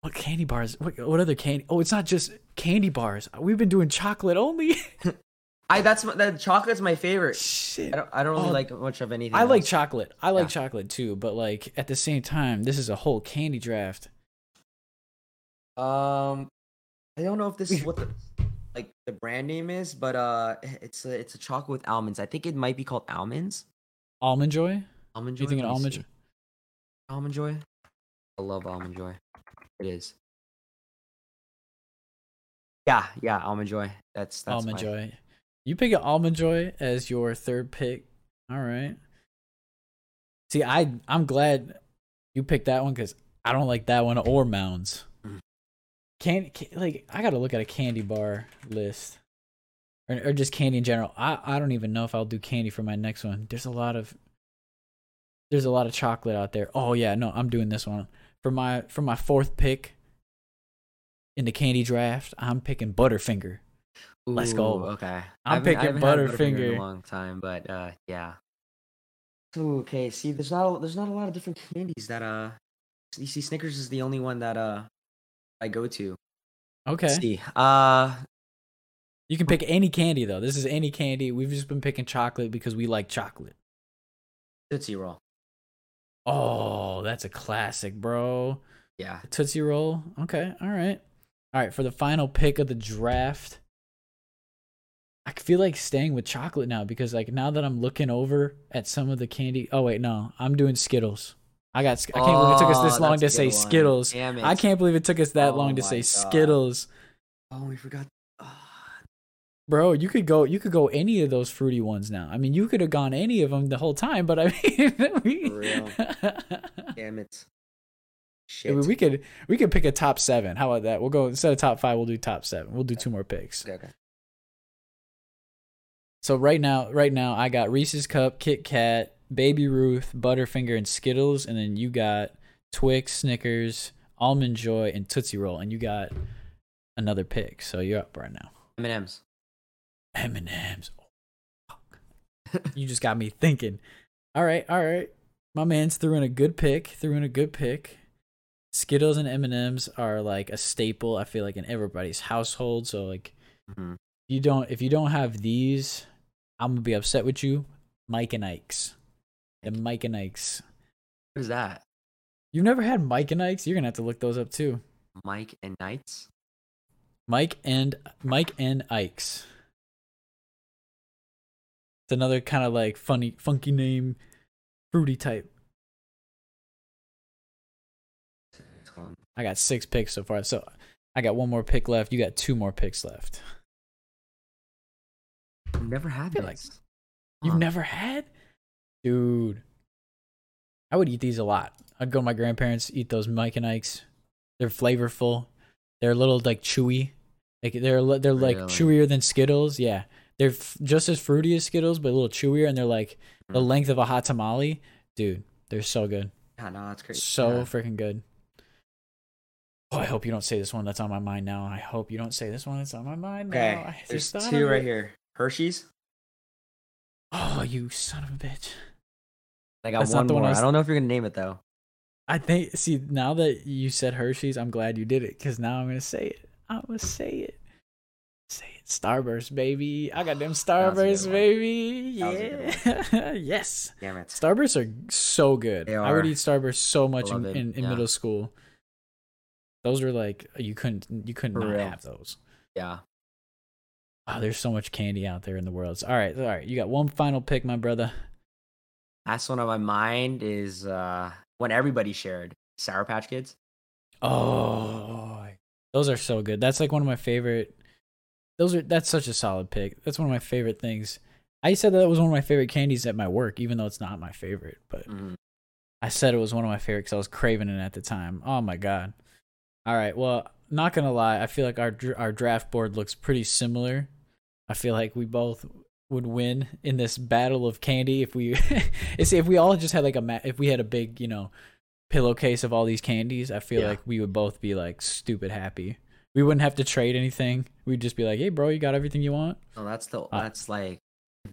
[SPEAKER 2] What candy bars? What what other candy? Oh, it's not just candy bars. We've been doing chocolate only.
[SPEAKER 1] I that's my, that chocolate's my favorite.
[SPEAKER 2] Shit.
[SPEAKER 1] I don't I don't really
[SPEAKER 2] Oh,
[SPEAKER 1] like much of anything.
[SPEAKER 2] I like chocolate. I like
[SPEAKER 1] Yeah.
[SPEAKER 2] chocolate too, but like at the same time, this is a whole candy draft.
[SPEAKER 1] Um, I don't know if this is what the like the brand name is, but uh, it's a it's a chocolate with almonds. I think it might be called almonds.
[SPEAKER 2] Almond Joy?
[SPEAKER 1] Almond joy.
[SPEAKER 2] You think an almond?
[SPEAKER 1] see.
[SPEAKER 2] Joy?
[SPEAKER 1] Almond joy. I love almond joy. It is. Yeah, yeah, almond joy. That's that's
[SPEAKER 2] Almond
[SPEAKER 1] my-
[SPEAKER 2] Joy. You pick an Almond Joy as your third pick. All right. See, I I'm glad you picked that one because I don't like that one or Mounds. Candy, like I gotta look at a candy bar list, or, or just candy in general. I I don't even know if I'll do candy for my next one. There's a lot of there's a lot of chocolate out there. Oh yeah, no, I'm doing this one for my for my fourth pick in the candy draft. I'm picking Butterfinger. Let's go.
[SPEAKER 1] Okay. I
[SPEAKER 2] I'm picking
[SPEAKER 1] haven't had in
[SPEAKER 2] Butterfinger.
[SPEAKER 1] a long time, but uh, yeah. Ooh, okay. See, there's not a, there's not a lot of different candies that uh. You see, Snickers is the only one that uh, I go to.
[SPEAKER 2] Okay.
[SPEAKER 1] Let's see. Uh,
[SPEAKER 2] You can pick any candy though. This is any candy. We've just been picking chocolate because we like chocolate.
[SPEAKER 1] Tootsie Roll.
[SPEAKER 2] Oh, that's a classic, bro.
[SPEAKER 1] Yeah.
[SPEAKER 2] Tootsie Roll. Okay, all right. All right, for the final pick of the draft. I feel like staying with chocolate now because like now that I'm looking over at some of the candy. Oh wait, no. I'm doing Skittles. I got I can't believe it took us this
[SPEAKER 1] Oh,
[SPEAKER 2] long to say
[SPEAKER 1] one.
[SPEAKER 2] Skittles. I can't believe it took us that
[SPEAKER 1] Oh
[SPEAKER 2] long to say
[SPEAKER 1] God.
[SPEAKER 2] Skittles.
[SPEAKER 1] Oh, we forgot. Ah,
[SPEAKER 2] Bro, you could go. You could go any of those fruity ones now. I mean, you could have gone any of them the whole time. But I mean, we,
[SPEAKER 1] For real. damn it. Shit.
[SPEAKER 2] I mean, we could we could pick a top seven. How about that? We'll go instead of top five. We'll do top seven. We'll do two more picks.
[SPEAKER 1] Okay, okay.
[SPEAKER 2] So right now, right now, I got Reese's Cup, Kit Kat, Baby Ruth, Butterfinger, and Skittles, and then you got Twix, Snickers, Almond Joy, and Tootsie Roll, and you got another pick. So you're up right now.
[SPEAKER 1] M&M's.
[SPEAKER 2] M and M's. You just got me thinking. All right, all right. My man's threw in a good pick. Threw in a good pick. Skittles and M and M's are like a staple. I feel like in everybody's household. So like,
[SPEAKER 1] Mhm.
[SPEAKER 2] you don't if you don't have these, I'm gonna be upset with you. Mike and Ike's. The Mike and Ike's.
[SPEAKER 1] What is that?
[SPEAKER 2] You've never had Mike and Ike's? You're gonna have to look those up too.
[SPEAKER 1] Mike and Knights?
[SPEAKER 2] Mike and Mike and Ike's. It's another kind of like funny, funky name, fruity type. I got six picks so far, so I got one more pick left. You got two more picks left.
[SPEAKER 1] I've never had
[SPEAKER 2] feel like-
[SPEAKER 1] this.
[SPEAKER 2] You've never had, dude. I would eat these a lot. I'd go to my grandparents, eat those Mike and Ike's. They're flavorful. They're a little like chewy. Like they're they're like
[SPEAKER 1] Really?
[SPEAKER 2] chewier than Skittles. Yeah, they're f- just as fruity as Skittles, but a little chewier, and they're like the
[SPEAKER 1] Mm.
[SPEAKER 2] length of a hot tamale. Dude, they're so good.
[SPEAKER 1] Yeah, no, that's crazy.
[SPEAKER 2] So
[SPEAKER 1] Yeah.
[SPEAKER 2] freaking good. Oh, I hope you don't say this one that's on my mind now. I hope you don't say this one that's on my mind
[SPEAKER 1] Okay,
[SPEAKER 2] now. I
[SPEAKER 1] there's two right here. Hershey's.
[SPEAKER 2] Oh, you son of a bitch.
[SPEAKER 1] I got
[SPEAKER 2] That's
[SPEAKER 1] one
[SPEAKER 2] one
[SPEAKER 1] more.
[SPEAKER 2] I
[SPEAKER 1] I, don't know if you're gonna name it though.
[SPEAKER 2] I think. See, now that you said Hershey's, I'm glad you did it because now I'm gonna say it. I'm gonna say it. Say it. Starburst, baby. I got them
[SPEAKER 1] was
[SPEAKER 2] Starburst, baby.
[SPEAKER 1] That was a good
[SPEAKER 2] Yeah. yes.
[SPEAKER 1] Damn it.
[SPEAKER 2] Starbursts are so good.
[SPEAKER 1] They
[SPEAKER 2] I would
[SPEAKER 1] are.
[SPEAKER 2] eat Starburst so much in, in, in
[SPEAKER 1] yeah.
[SPEAKER 2] middle school. Those were like you couldn't you couldn't not
[SPEAKER 1] real.
[SPEAKER 2] have those.
[SPEAKER 1] Yeah.
[SPEAKER 2] Wow, there's so much candy out there in the world. All right, all right. You got one final pick, my brother.
[SPEAKER 1] Last one on my mind is uh when everybody shared Sour Patch Kids.
[SPEAKER 2] Oh, those are so good. That's like one of my favorite. Those are that's such a solid pick. That's one of my favorite things. I said that was one of my favorite candies at my work, even though it's not my favorite. But
[SPEAKER 1] Mhm.
[SPEAKER 2] I said it was one of my favorite because I was craving it at the time. Oh my god! All right, well, not gonna lie, I feel like our our draft board looks pretty similar. I feel like we both would win in this battle of candy if we if we all just had like a ma- if we had a big you know pillowcase of all these candies. I feel
[SPEAKER 1] Yeah.
[SPEAKER 2] like we would both be like stupid happy. we wouldn't have to trade anything. We'd just be like, "Hey, bro, you got everything you want?"
[SPEAKER 1] No, that's the
[SPEAKER 2] Uh,
[SPEAKER 1] that's like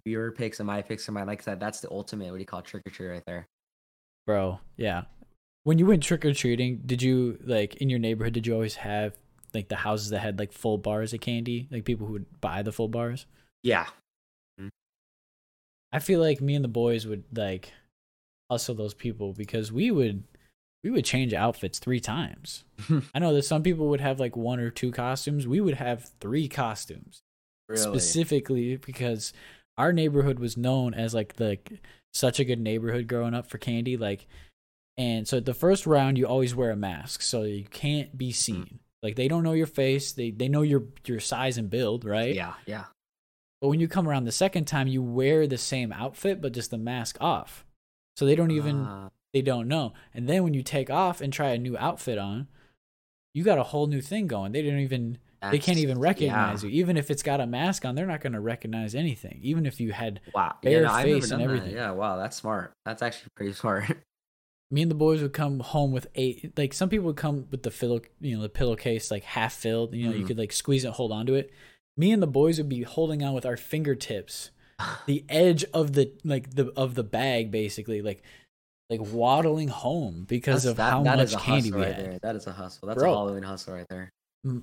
[SPEAKER 1] your picks and my picks and my like said, that's the ultimate what do you call trick or treat right there.
[SPEAKER 2] Bro, yeah. When you went trick or treating, did you like in your neighborhood? Did you always have like the houses that had like full bars of candy, like people who would buy the full bars?
[SPEAKER 1] Yeah.
[SPEAKER 2] I feel like me and the boys would like hustle those people because we would we would change outfits three times. I know that some people would have like one or two costumes. We would have three costumes
[SPEAKER 1] Really.
[SPEAKER 2] specifically because our neighborhood was known as like the such a good neighborhood growing up for candy like and so the first round you always wear a mask so you can't be mm. seen like they don't know your face they they know your your size and build right
[SPEAKER 1] Yeah, yeah.
[SPEAKER 2] But when you come around the second time you wear the same outfit but just the mask off so they don't even
[SPEAKER 1] Ah,
[SPEAKER 2] they don't know and then when you take off and try a new outfit on you got a whole new thing going they don't even they can't even recognize
[SPEAKER 1] yeah.
[SPEAKER 2] you. Even if it's got a mask on, they're not going to recognize anything. Even if you had
[SPEAKER 1] Wow.
[SPEAKER 2] bare
[SPEAKER 1] yeah, no,
[SPEAKER 2] face and
[SPEAKER 1] done that.
[SPEAKER 2] everything.
[SPEAKER 1] Yeah, wow, that's smart. That's actually pretty smart.
[SPEAKER 2] me and the boys would come home with eight. Like some people would come with the pillow, you know, the pillowcase like half filled. You know, you
[SPEAKER 1] Mhm.
[SPEAKER 2] could like squeeze it, hold onto it. Me and the boys would be holding on with our fingertips, the edge of the like the of the bag, basically like like waddling home because
[SPEAKER 1] That's-
[SPEAKER 2] of
[SPEAKER 1] that-
[SPEAKER 2] how
[SPEAKER 1] that
[SPEAKER 2] much candy we
[SPEAKER 1] right
[SPEAKER 2] had.
[SPEAKER 1] there. That is a hustle. That's
[SPEAKER 2] Bro.
[SPEAKER 1] a Halloween hustle right there.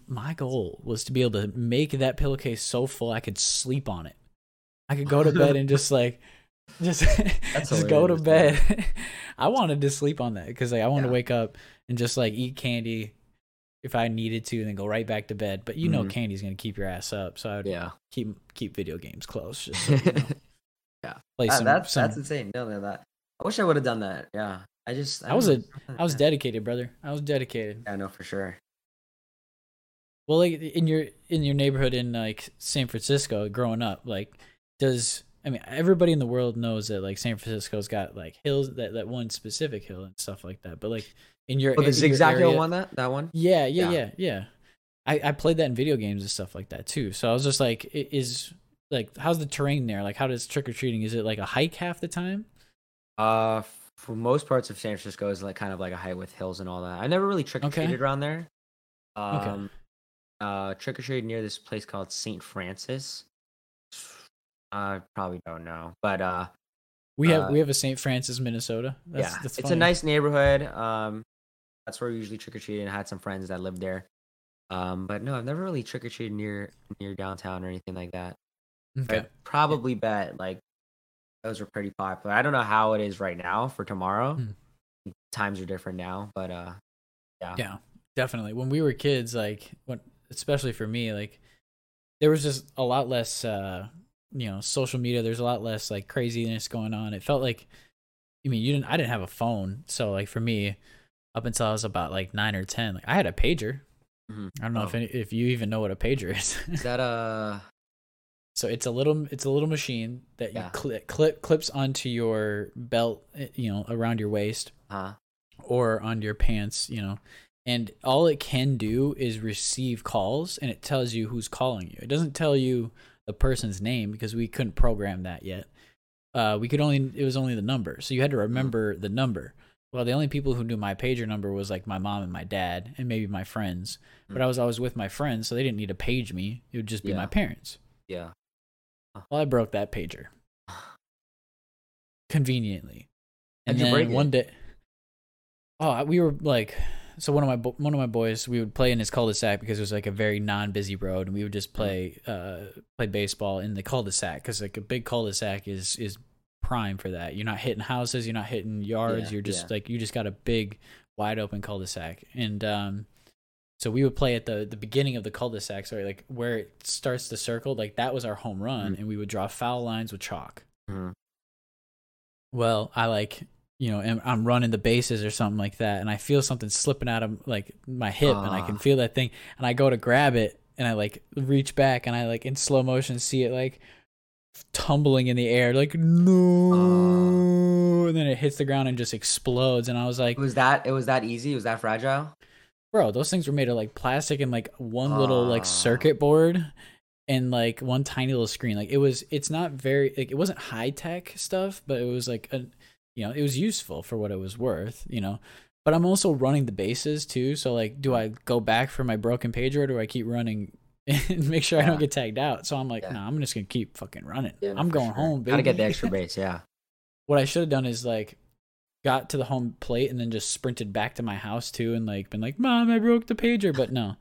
[SPEAKER 2] My goal was to be able to make that pillowcase so full I could sleep on it. I could go to bed and just like just just go to bed. I wanted to sleep on that because like I wanted to wake up and just like eat candy if I needed to, and then go right back to bed. But you know,
[SPEAKER 1] Mhm.
[SPEAKER 2] candy's gonna keep your ass up, so I would
[SPEAKER 1] Yeah.
[SPEAKER 2] keep keep video games close. Just so, you know,
[SPEAKER 1] Yeah.
[SPEAKER 2] play some.
[SPEAKER 1] that's
[SPEAKER 2] some
[SPEAKER 1] that's insane. No, no, that. I wish I would have done that. Yeah. I just.
[SPEAKER 2] I was
[SPEAKER 1] don't know.
[SPEAKER 2] I was dedicated, brother. I was dedicated.
[SPEAKER 1] Yeah, know for sure.
[SPEAKER 2] Well, like in your in your neighborhood in like San Francisco, growing up, like does I mean everybody in the world knows that like San Francisco's got like hills that that one specific hill and stuff like that. But like in your
[SPEAKER 1] Oh, the zigzag one. That that one.
[SPEAKER 2] Yeah, yeah,
[SPEAKER 1] Yeah.
[SPEAKER 2] yeah, yeah. I I played that in video games and stuff like that too. So I was just like, is like how's the terrain there? Like how does trick or treating? Is it like a hike half the time?
[SPEAKER 1] Uh, for most parts of San Francisco is like kind of like a hike with hills and all that. I never really trick or treated
[SPEAKER 2] Okay.
[SPEAKER 1] around there.
[SPEAKER 2] Okay.
[SPEAKER 1] Um, uh, trick or treated near this place called Saint Francis. I probably don't know, but uh,
[SPEAKER 2] We have
[SPEAKER 1] Uh,
[SPEAKER 2] we have a St. Francis, Minnesota. That's,
[SPEAKER 1] yeah,
[SPEAKER 2] that's
[SPEAKER 1] it's a nice neighborhood. Um, that's where we usually trick or treat, and I had some friends that lived there. Um, but no, I've never really trick or treated near near downtown or anything like that.
[SPEAKER 2] Okay.
[SPEAKER 1] I'd probably bet like those are pretty popular. I don't know how it is right now for tomorrow.
[SPEAKER 2] Hmm.
[SPEAKER 1] Times are different now, but uh, yeah,
[SPEAKER 2] Yeah, definitely. When we were kids, like when especially for me, like there was just a lot less uh you know, social media, there's a lot less like craziness going on. It felt like I mean, you didn't I didn't have a phone, so like for me, up until I was about like 9 or 10, like I had a pager.
[SPEAKER 1] Mhm.
[SPEAKER 2] I don't know if
[SPEAKER 1] Oh.
[SPEAKER 2] any, if you even know what a pager is.
[SPEAKER 1] Is that uh
[SPEAKER 2] so it's a little it's a little machine that you clip clip clips onto your belt, eh, you know, around your waist
[SPEAKER 1] huh?
[SPEAKER 2] or on your pants, you know. And all it can do is receive calls and it tells you who's calling you. It doesn't tell you the person's name because we couldn't program that yet. Uh, we could only it was only the number. So you had to remember the number. Well, the only people who knew my pager number was like my mom and my dad and maybe my friends. But
[SPEAKER 1] Mm.
[SPEAKER 2] I was always with my friends, so they didn't need to page me. It would just be my parents.
[SPEAKER 1] Yeah.
[SPEAKER 2] Well, I broke that pager conveniently. And then one day, oh, we were like, so one of my bo- one of my boys, we would play in his cul-de-sac because it was like a very non-busy road, and we would just
[SPEAKER 1] Mm.
[SPEAKER 2] play uh play baseball in the cul-de-sac because like a big cul-de-sac is is prime for that. You're not hitting houses, you're not hitting yards,
[SPEAKER 1] Yeah,
[SPEAKER 2] you're just
[SPEAKER 1] yeah.
[SPEAKER 2] like you just got a big wide open cul-de-sac, and um. So we would play at the the beginning of the cul-de-sac, sorry, like where it starts to circle, like that was our home run,
[SPEAKER 1] Mm.
[SPEAKER 2] and we would draw foul lines with chalk.
[SPEAKER 1] Mhm.
[SPEAKER 2] Well, I like, you know, am- I'm running the bases or something like that, and I feel something slipping out of like my hip, and I can
[SPEAKER 1] Ah.
[SPEAKER 2] feel that thing, and I go to grab it, and I like reach back, and I like in slow motion see it like tumbling in the air, like no, and then it hits the ground and just explodes, and I was like,
[SPEAKER 1] was that it was that easy? Was that fragile?
[SPEAKER 2] bro, those things were made of like plastic and like one little like
[SPEAKER 1] Ah.
[SPEAKER 2] circuit board and like one tiny little screen. Like it was, it's not very, like it wasn't high tech stuff, but it was like a, you know, it was useful for what it was worth, you know. but I'm also running the bases too. So like, do I go back for my broken pager or do I keep running and make sure I don't get tagged out? So I'm like,
[SPEAKER 1] Yeah.
[SPEAKER 2] no, I'm just gonna keep fucking running.
[SPEAKER 1] Yeah,
[SPEAKER 2] I'm going
[SPEAKER 1] sure.
[SPEAKER 2] home, baby.
[SPEAKER 1] Gotta get the extra base. Yeah.
[SPEAKER 2] what I should have done is like got to the home plate and then just sprinted back to my house too and like been like, Mom, I broke the pager. But no.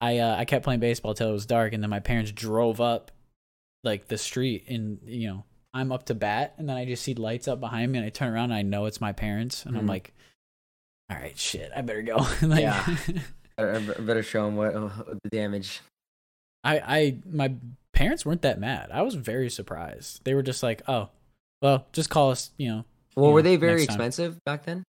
[SPEAKER 2] I uh, I kept playing baseball till it was dark and then my parents drove up like the street and you know, I'm up to bat and then I just see lights up behind me and I turn around and I know it's my parents and I'm
[SPEAKER 1] Mhm.
[SPEAKER 2] like, All right, shit, I better go. like,
[SPEAKER 1] Yeah. Better, better show them what the damage.
[SPEAKER 2] I I my parents weren't that mad. I was very surprised. They were just like, Oh, well, just call us, you know,
[SPEAKER 1] Well, were
[SPEAKER 2] Yeah,
[SPEAKER 1] they very
[SPEAKER 2] next time.
[SPEAKER 1] expensive back then?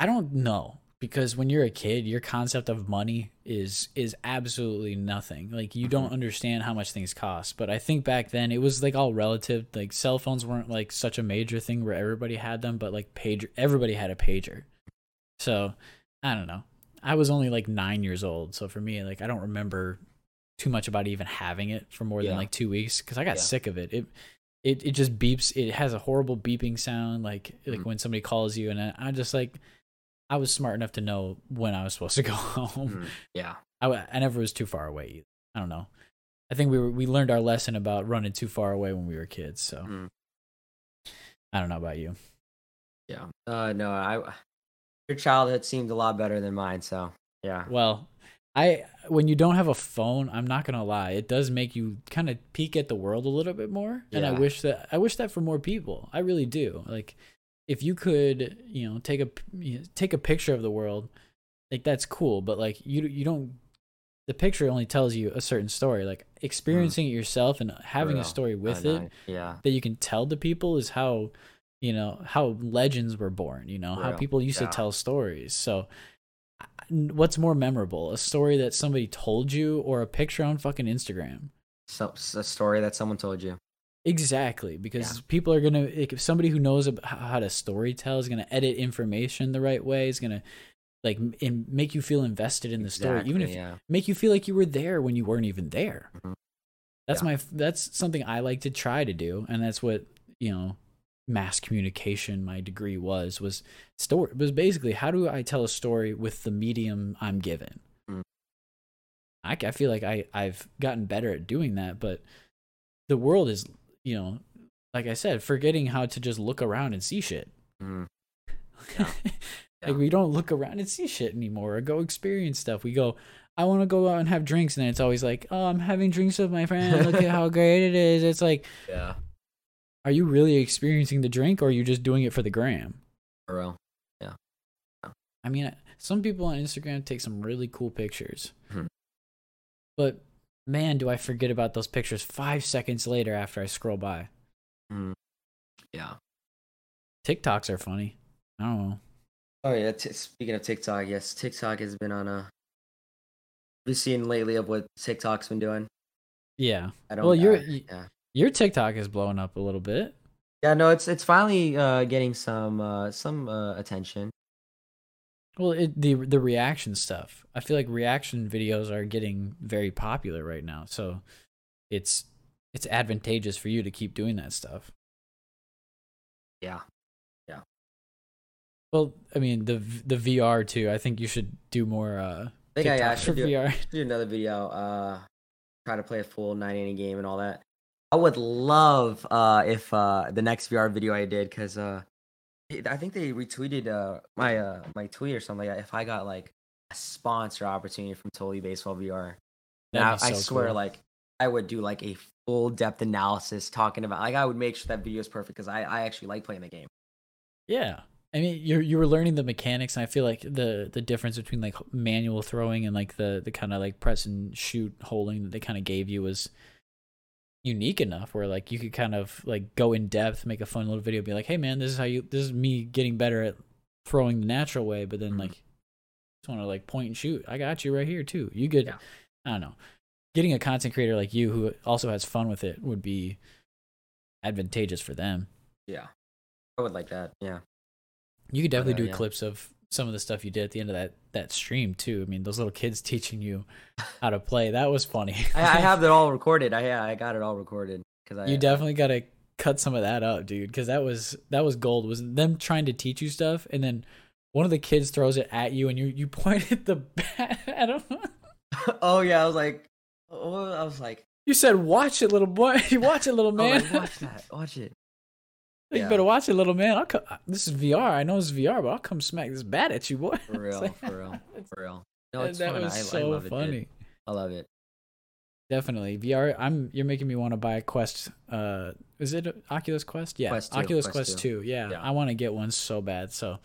[SPEAKER 2] I don't know because when you're a kid, your concept of money is is absolutely nothing. Like you don't
[SPEAKER 1] Mhm.
[SPEAKER 2] understand how much things cost. But I think back then it was like all relative. Like cell phones weren't like such a major thing where everybody had them, but like pager, everybody had a pager. So I don't know. I was only like nine years old, so for me, like I don't remember too much about even having it for more than like two weeks because I got
[SPEAKER 1] Yeah.
[SPEAKER 2] sick of it. It it it just beeps. It has a horrible beeping sound, like like
[SPEAKER 1] Mhm.
[SPEAKER 2] when somebody calls you, and I, I just like I was smart enough to know when I was supposed to go home.
[SPEAKER 1] Mhm. Yeah.
[SPEAKER 2] I never was too far away. Either. I don't know. I think we were we learned our lesson about running too far away when we were kids. So
[SPEAKER 1] Mhm.
[SPEAKER 2] I don't know about you.
[SPEAKER 1] Yeah. Uh, no, I. Your childhood seemed a lot better than mine. So yeah.
[SPEAKER 2] Well, I when you don't have a phone, I'm not gonna lie, it does make you kind of peek at the world a little bit more. Yeah. And I wish that I wish that for more people. I really do. Like, if you could, you know, take a you know, take a picture of the world, like that's cool. But like you you don't. The picture only tells you a certain story. Like experiencing it yourself and having a story with it
[SPEAKER 1] Yeah.
[SPEAKER 2] that you can tell to people is how you know how legends were born you know how people used
[SPEAKER 1] Yeah.
[SPEAKER 2] to tell stories so what's more memorable a story that somebody told you or a picture on fucking instagram
[SPEAKER 1] So, a story that someone told you.
[SPEAKER 2] exactly because people are gonna if somebody who knows how to story tell is gonna edit information the right way is gonna like and make you feel invested in the story even if
[SPEAKER 1] yeah.
[SPEAKER 2] make you feel like you were there when you weren't even there.
[SPEAKER 1] Mhm.
[SPEAKER 2] That's
[SPEAKER 1] Yeah.
[SPEAKER 2] my that's something I like to try to do, and that's what you know mass communication my degree was was story was basically how do I tell a story with the medium I'm given.
[SPEAKER 1] Mm.
[SPEAKER 2] I, I feel like I I've gotten better at doing that, but the world is you know like I said forgetting how to just look around and see shit.
[SPEAKER 1] Mhm. Yeah. Yeah.
[SPEAKER 2] like we don't look around and see shit anymore or go experience stuff. We go, I want to go out and have drinks, and it's always like, oh, I'm having drinks with my friend. Look at how great it is. It's like,
[SPEAKER 1] Yeah.
[SPEAKER 2] Are you really experiencing the drink, or are you just doing it for the gram?
[SPEAKER 1] For real.
[SPEAKER 2] I mean, some people on Instagram take some really cool pictures,
[SPEAKER 1] Mhm.
[SPEAKER 2] but man, do I forget about those pictures five seconds later after I scroll by.
[SPEAKER 1] Mhm. Yeah.
[SPEAKER 2] TikToks are funny. I don't know.
[SPEAKER 1] Oh yeah. T- speaking of TikTok, yes, TikTok has been on a. We've seen lately of what TikTok's been doing.
[SPEAKER 2] Yeah,
[SPEAKER 1] I don't.
[SPEAKER 2] Well, you're-
[SPEAKER 1] yeah.
[SPEAKER 2] Your TikTok is blowing up a little bit.
[SPEAKER 1] Yeah. No, it's it's finally uh, getting some uh, some uh, attention.
[SPEAKER 2] Well, it, the the reaction stuff. I feel like reaction videos are getting very popular right now. So it's it's advantageous for you to keep doing that stuff.
[SPEAKER 1] Yeah. Yeah.
[SPEAKER 2] Well, I mean the the VR too. I think you should do more uh
[SPEAKER 1] I think I, yeah, I should do,
[SPEAKER 2] VR.
[SPEAKER 1] do another video. Uh, try to play a full nine inning game and all that. I would love uh if uh the next VR video I did because uh I think they retweeted uh my uh my tweet or something like that. If I got like a sponsor opportunity from Totally Baseball VR, now
[SPEAKER 2] be
[SPEAKER 1] I swear
[SPEAKER 2] cool.
[SPEAKER 1] like I would do like a full depth analysis talking about like I would make sure that video is perfect because I I actually like playing the game.
[SPEAKER 2] Yeah. I mean, you you were learning the mechanics, and I feel like the the difference between like manual throwing and like the the kind of like press and shoot holding that they kind of gave you was unique enough where like you could kind of like go in depth, make a fun little video, be like, hey man, this is how you this is me getting better at throwing the natural way, but then
[SPEAKER 1] Mhm.
[SPEAKER 2] like just want to like point and shoot. I got you right here too. You could,
[SPEAKER 1] Yeah.
[SPEAKER 2] I don't know, getting a content creator like you who also has fun with it would be advantageous for them.
[SPEAKER 1] Yeah, I would like that. Yeah.
[SPEAKER 2] You could definitely
[SPEAKER 1] uh,
[SPEAKER 2] do
[SPEAKER 1] yeah.
[SPEAKER 2] clips of some of the stuff you did at the end of that that stream too. I mean, those little kids teaching you how to play that was funny.
[SPEAKER 1] I, I have it all recorded. I yeah, I got it all recorded because I
[SPEAKER 2] you definitely got to cut some of that up, dude, because that was that was gold. Was them trying to teach you stuff and then one of the kids throws it at you and you you pointed the bat at him.
[SPEAKER 1] oh yeah, I was like, oh, I was like,
[SPEAKER 2] you said, "Watch it, little boy. watch it, little man.
[SPEAKER 1] Oh, watch that. Watch it."
[SPEAKER 2] You yeah. better watch it, little man. I'll come. This is VR. I know it's VR, but I'll come smack this bat at you, boy.
[SPEAKER 1] For real, like, for real, for real. No, it's
[SPEAKER 2] that
[SPEAKER 1] fun.
[SPEAKER 2] was
[SPEAKER 1] I,
[SPEAKER 2] so
[SPEAKER 1] I
[SPEAKER 2] funny.
[SPEAKER 1] It, I love it.
[SPEAKER 2] Definitely VR. I'm. You're making me want to buy a Quest. Uh, is it Oculus Quest? Yeah,
[SPEAKER 1] Quest 2,
[SPEAKER 2] Oculus
[SPEAKER 1] Quest
[SPEAKER 2] Quest 2.
[SPEAKER 1] 2.
[SPEAKER 2] Yeah,
[SPEAKER 1] Yeah.
[SPEAKER 2] I want to get one so bad. So,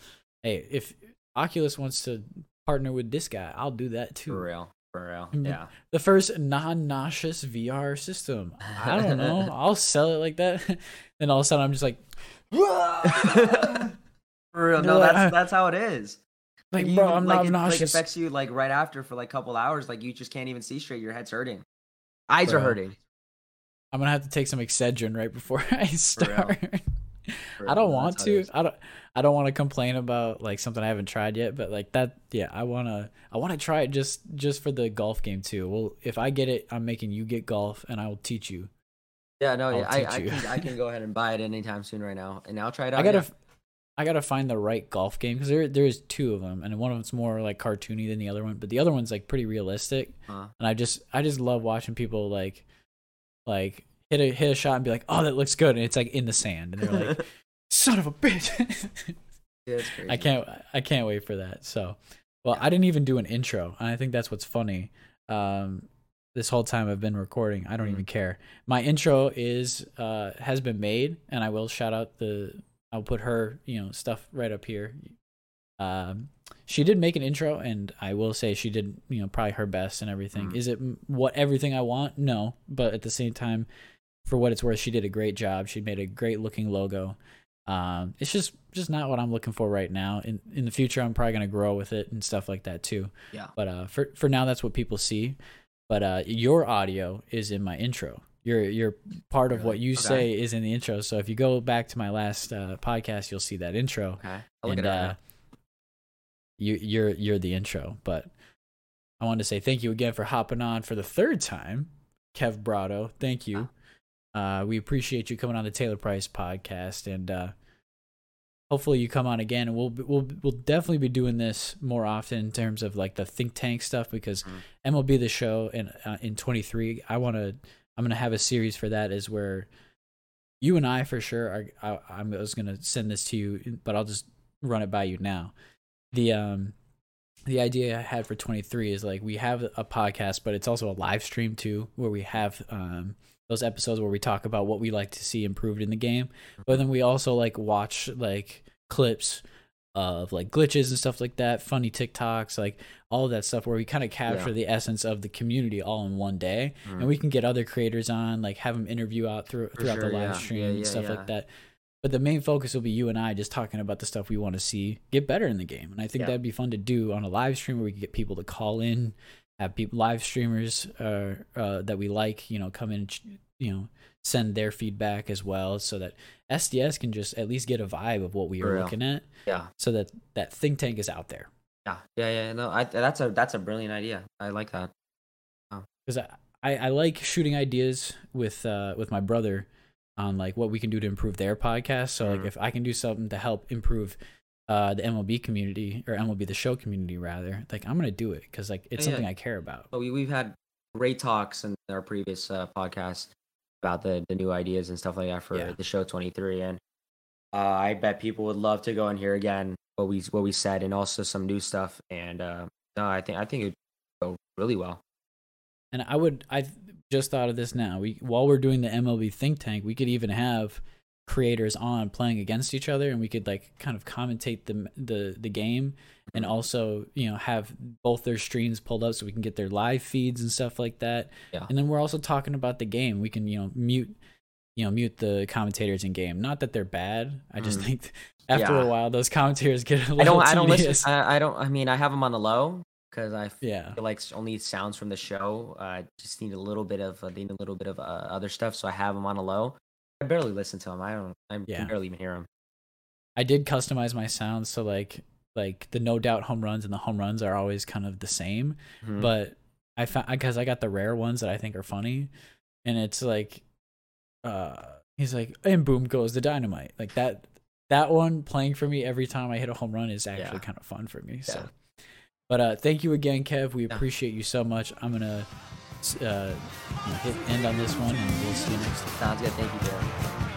[SPEAKER 2] hey, if Oculus wants to partner with this guy, I'll do that too.
[SPEAKER 1] For real, for real.
[SPEAKER 2] Mhm.
[SPEAKER 1] Yeah.
[SPEAKER 2] The first non-nauseous VR system. I don't know. I'll sell it like that. then all of a sudden, I'm just like,
[SPEAKER 1] for real. No, that's that's how it is.
[SPEAKER 2] like,
[SPEAKER 1] you-
[SPEAKER 2] bro, I'm
[SPEAKER 1] like,
[SPEAKER 2] not
[SPEAKER 1] it, like affects you like right after for like a couple hours. Like you just can't even see straight. Your head's hurting. Eyes are hurting.
[SPEAKER 2] I'm gonna have to take some Excedrin right before I start. I don't want to. I don't. I don't want to complain about like something I haven't tried yet. But like that, yeah, I wanna. I want to try it just just for the golf game too. Well, if I get it, I'm making you get golf, and I will teach you.
[SPEAKER 1] Yeah, no,
[SPEAKER 2] I'll
[SPEAKER 1] yeah, I, I, can, I can go ahead and buy it anytime soon right now, and I'll try it out.
[SPEAKER 2] I gotta.
[SPEAKER 1] yeah.
[SPEAKER 2] I gotta find the right golf game because there there is two of them, and one of them's more like cartoony than the other one, but the other one's like pretty realistic.
[SPEAKER 1] Uh,
[SPEAKER 2] And I just I just love watching people like like hit a hit a shot and be like, oh, that looks good, and it's like in the sand, and they're like, son of a bitch.
[SPEAKER 1] yeah.
[SPEAKER 2] I can't I can't wait for that. So, well, I didn't even do an intro, and I think that's what's funny. Um, this whole time I've been recording, I don't
[SPEAKER 1] Mhm.
[SPEAKER 2] even care. My intro is uh has been made, and I will shout out the I'll put her you know stuff right up here. Um, she did make an intro, and I will say she did you know probably her best and everything.
[SPEAKER 1] Mhm.
[SPEAKER 2] Is it what everything I want? No, but at the same time, for what it's worth, she did a great job. She made a great looking logo. Um, it's just just not what I'm looking for right now. In in the future, I'm probably gonna grow with it and stuff like that too.
[SPEAKER 1] Yeah.
[SPEAKER 2] But uh, for for now, that's what people see. But uh, your audio is in my intro. Your your part of
[SPEAKER 1] Really?
[SPEAKER 2] what you
[SPEAKER 1] Okay.
[SPEAKER 2] say is in the intro. So if you go back to my last uh, podcast, you'll see that intro.
[SPEAKER 1] Okay. I'll look
[SPEAKER 2] and
[SPEAKER 1] at it right
[SPEAKER 2] uh, you you're you're the intro. But I want to say thank you again for hopping on for the third time, Kev Brado. Thank you. Uh, we appreciate you coming on the Taylor Price podcast, and uh, hopefully you come on again. And we'll we'll we'll definitely be doing this more often in terms of like the think tank stuff because
[SPEAKER 1] Mhm.
[SPEAKER 2] MLB the show and uh, in 23, I want to I'm gonna have a series for that is where you and I for sure are. I, I was gonna send this to you, but I'll just run it by you now. The um the idea I had for 23 is like we have a podcast, but it's also a live stream too, where we have um those episodes where we talk about what we like to see improved in the game, but then we also like watch like clips of like glitches and stuff like that, funny TikToks, like all that stuff where we kind of capture
[SPEAKER 1] Yeah.
[SPEAKER 2] the essence of the community all in one day,
[SPEAKER 1] Mhm.
[SPEAKER 2] and we can get other creators on, like have them interview out through, throughout
[SPEAKER 1] sure,
[SPEAKER 2] the live
[SPEAKER 1] yeah.
[SPEAKER 2] stream
[SPEAKER 1] Yeah,
[SPEAKER 2] and stuff like that. But the main focus will be you and I just talking about the stuff we want to see get better in the game, and I think that'd be fun to do on a live stream where we can get people to call in, have people live streamers uh, uh, that we like, you know, come in, ch- you know, send their feedback as well, so that SDS can just at least get a vibe of what we are looking at,
[SPEAKER 1] Yeah.
[SPEAKER 2] so that that think tank is out there.
[SPEAKER 1] Yeah. Yeah. Yeah. No, I, that's a that's a brilliant idea. I like that.
[SPEAKER 2] because I, I I like shooting ideas with uh with my brother on like what we can do to improve their podcast. So like
[SPEAKER 1] Mhm.
[SPEAKER 2] if I can do something to help improve uh the MLB community or MLB the show community rather, like I'm gonna do it because like it's
[SPEAKER 1] Yeah, yeah.
[SPEAKER 2] something I care about.
[SPEAKER 1] But we we've had great talks in our previous uh, podcast about the the new ideas and stuff like that for
[SPEAKER 2] Yeah.
[SPEAKER 1] the show 23, and uh, I bet people would love to go and hear again what we what we said and also some new stuff. And uh, no, I think I think it'd go really well.
[SPEAKER 2] And I would I just thought of this now. We while we're doing the MLB think tank, we could even have creators on playing against each other and we could like kind of commentate the the the game and also you know have both their streams pulled up so we can get their live feeds and stuff like that
[SPEAKER 1] Yeah.
[SPEAKER 2] and then we're also talking about the game we can you know mute you know mute the commentators in game not that they're bad i just
[SPEAKER 1] Mhm.
[SPEAKER 2] think after
[SPEAKER 1] Yeah.
[SPEAKER 2] a while those commentators get a little
[SPEAKER 1] I don't I don't listen. I, I don't. I mean, I have them on the low because I
[SPEAKER 2] yeah
[SPEAKER 1] feel like only sounds from the show. uh, just need a little bit of uh, need a little bit of uh, other stuff, so I have them on a low. I barely listen to him. I don't. I
[SPEAKER 2] Yeah.
[SPEAKER 1] barely even hear him.
[SPEAKER 2] i did customize my sounds so like like the no doubt home runs and the home runs are always kind of the same
[SPEAKER 1] Mhm.
[SPEAKER 2] but I found because I got the rare ones that I think are funny, and it's like, uh, he's like, and boom goes the dynamite, like that. that one playing for me every time I hit a home run is actually
[SPEAKER 1] Yeah.
[SPEAKER 2] kind of fun for me.
[SPEAKER 1] Yeah.
[SPEAKER 2] So, but uh, thank you again, Kev. We appreciate you so much. I'm gonna uh, you know, hit end on this one, and we'll see you next time.
[SPEAKER 1] Sounds good. Thank you, Daryl.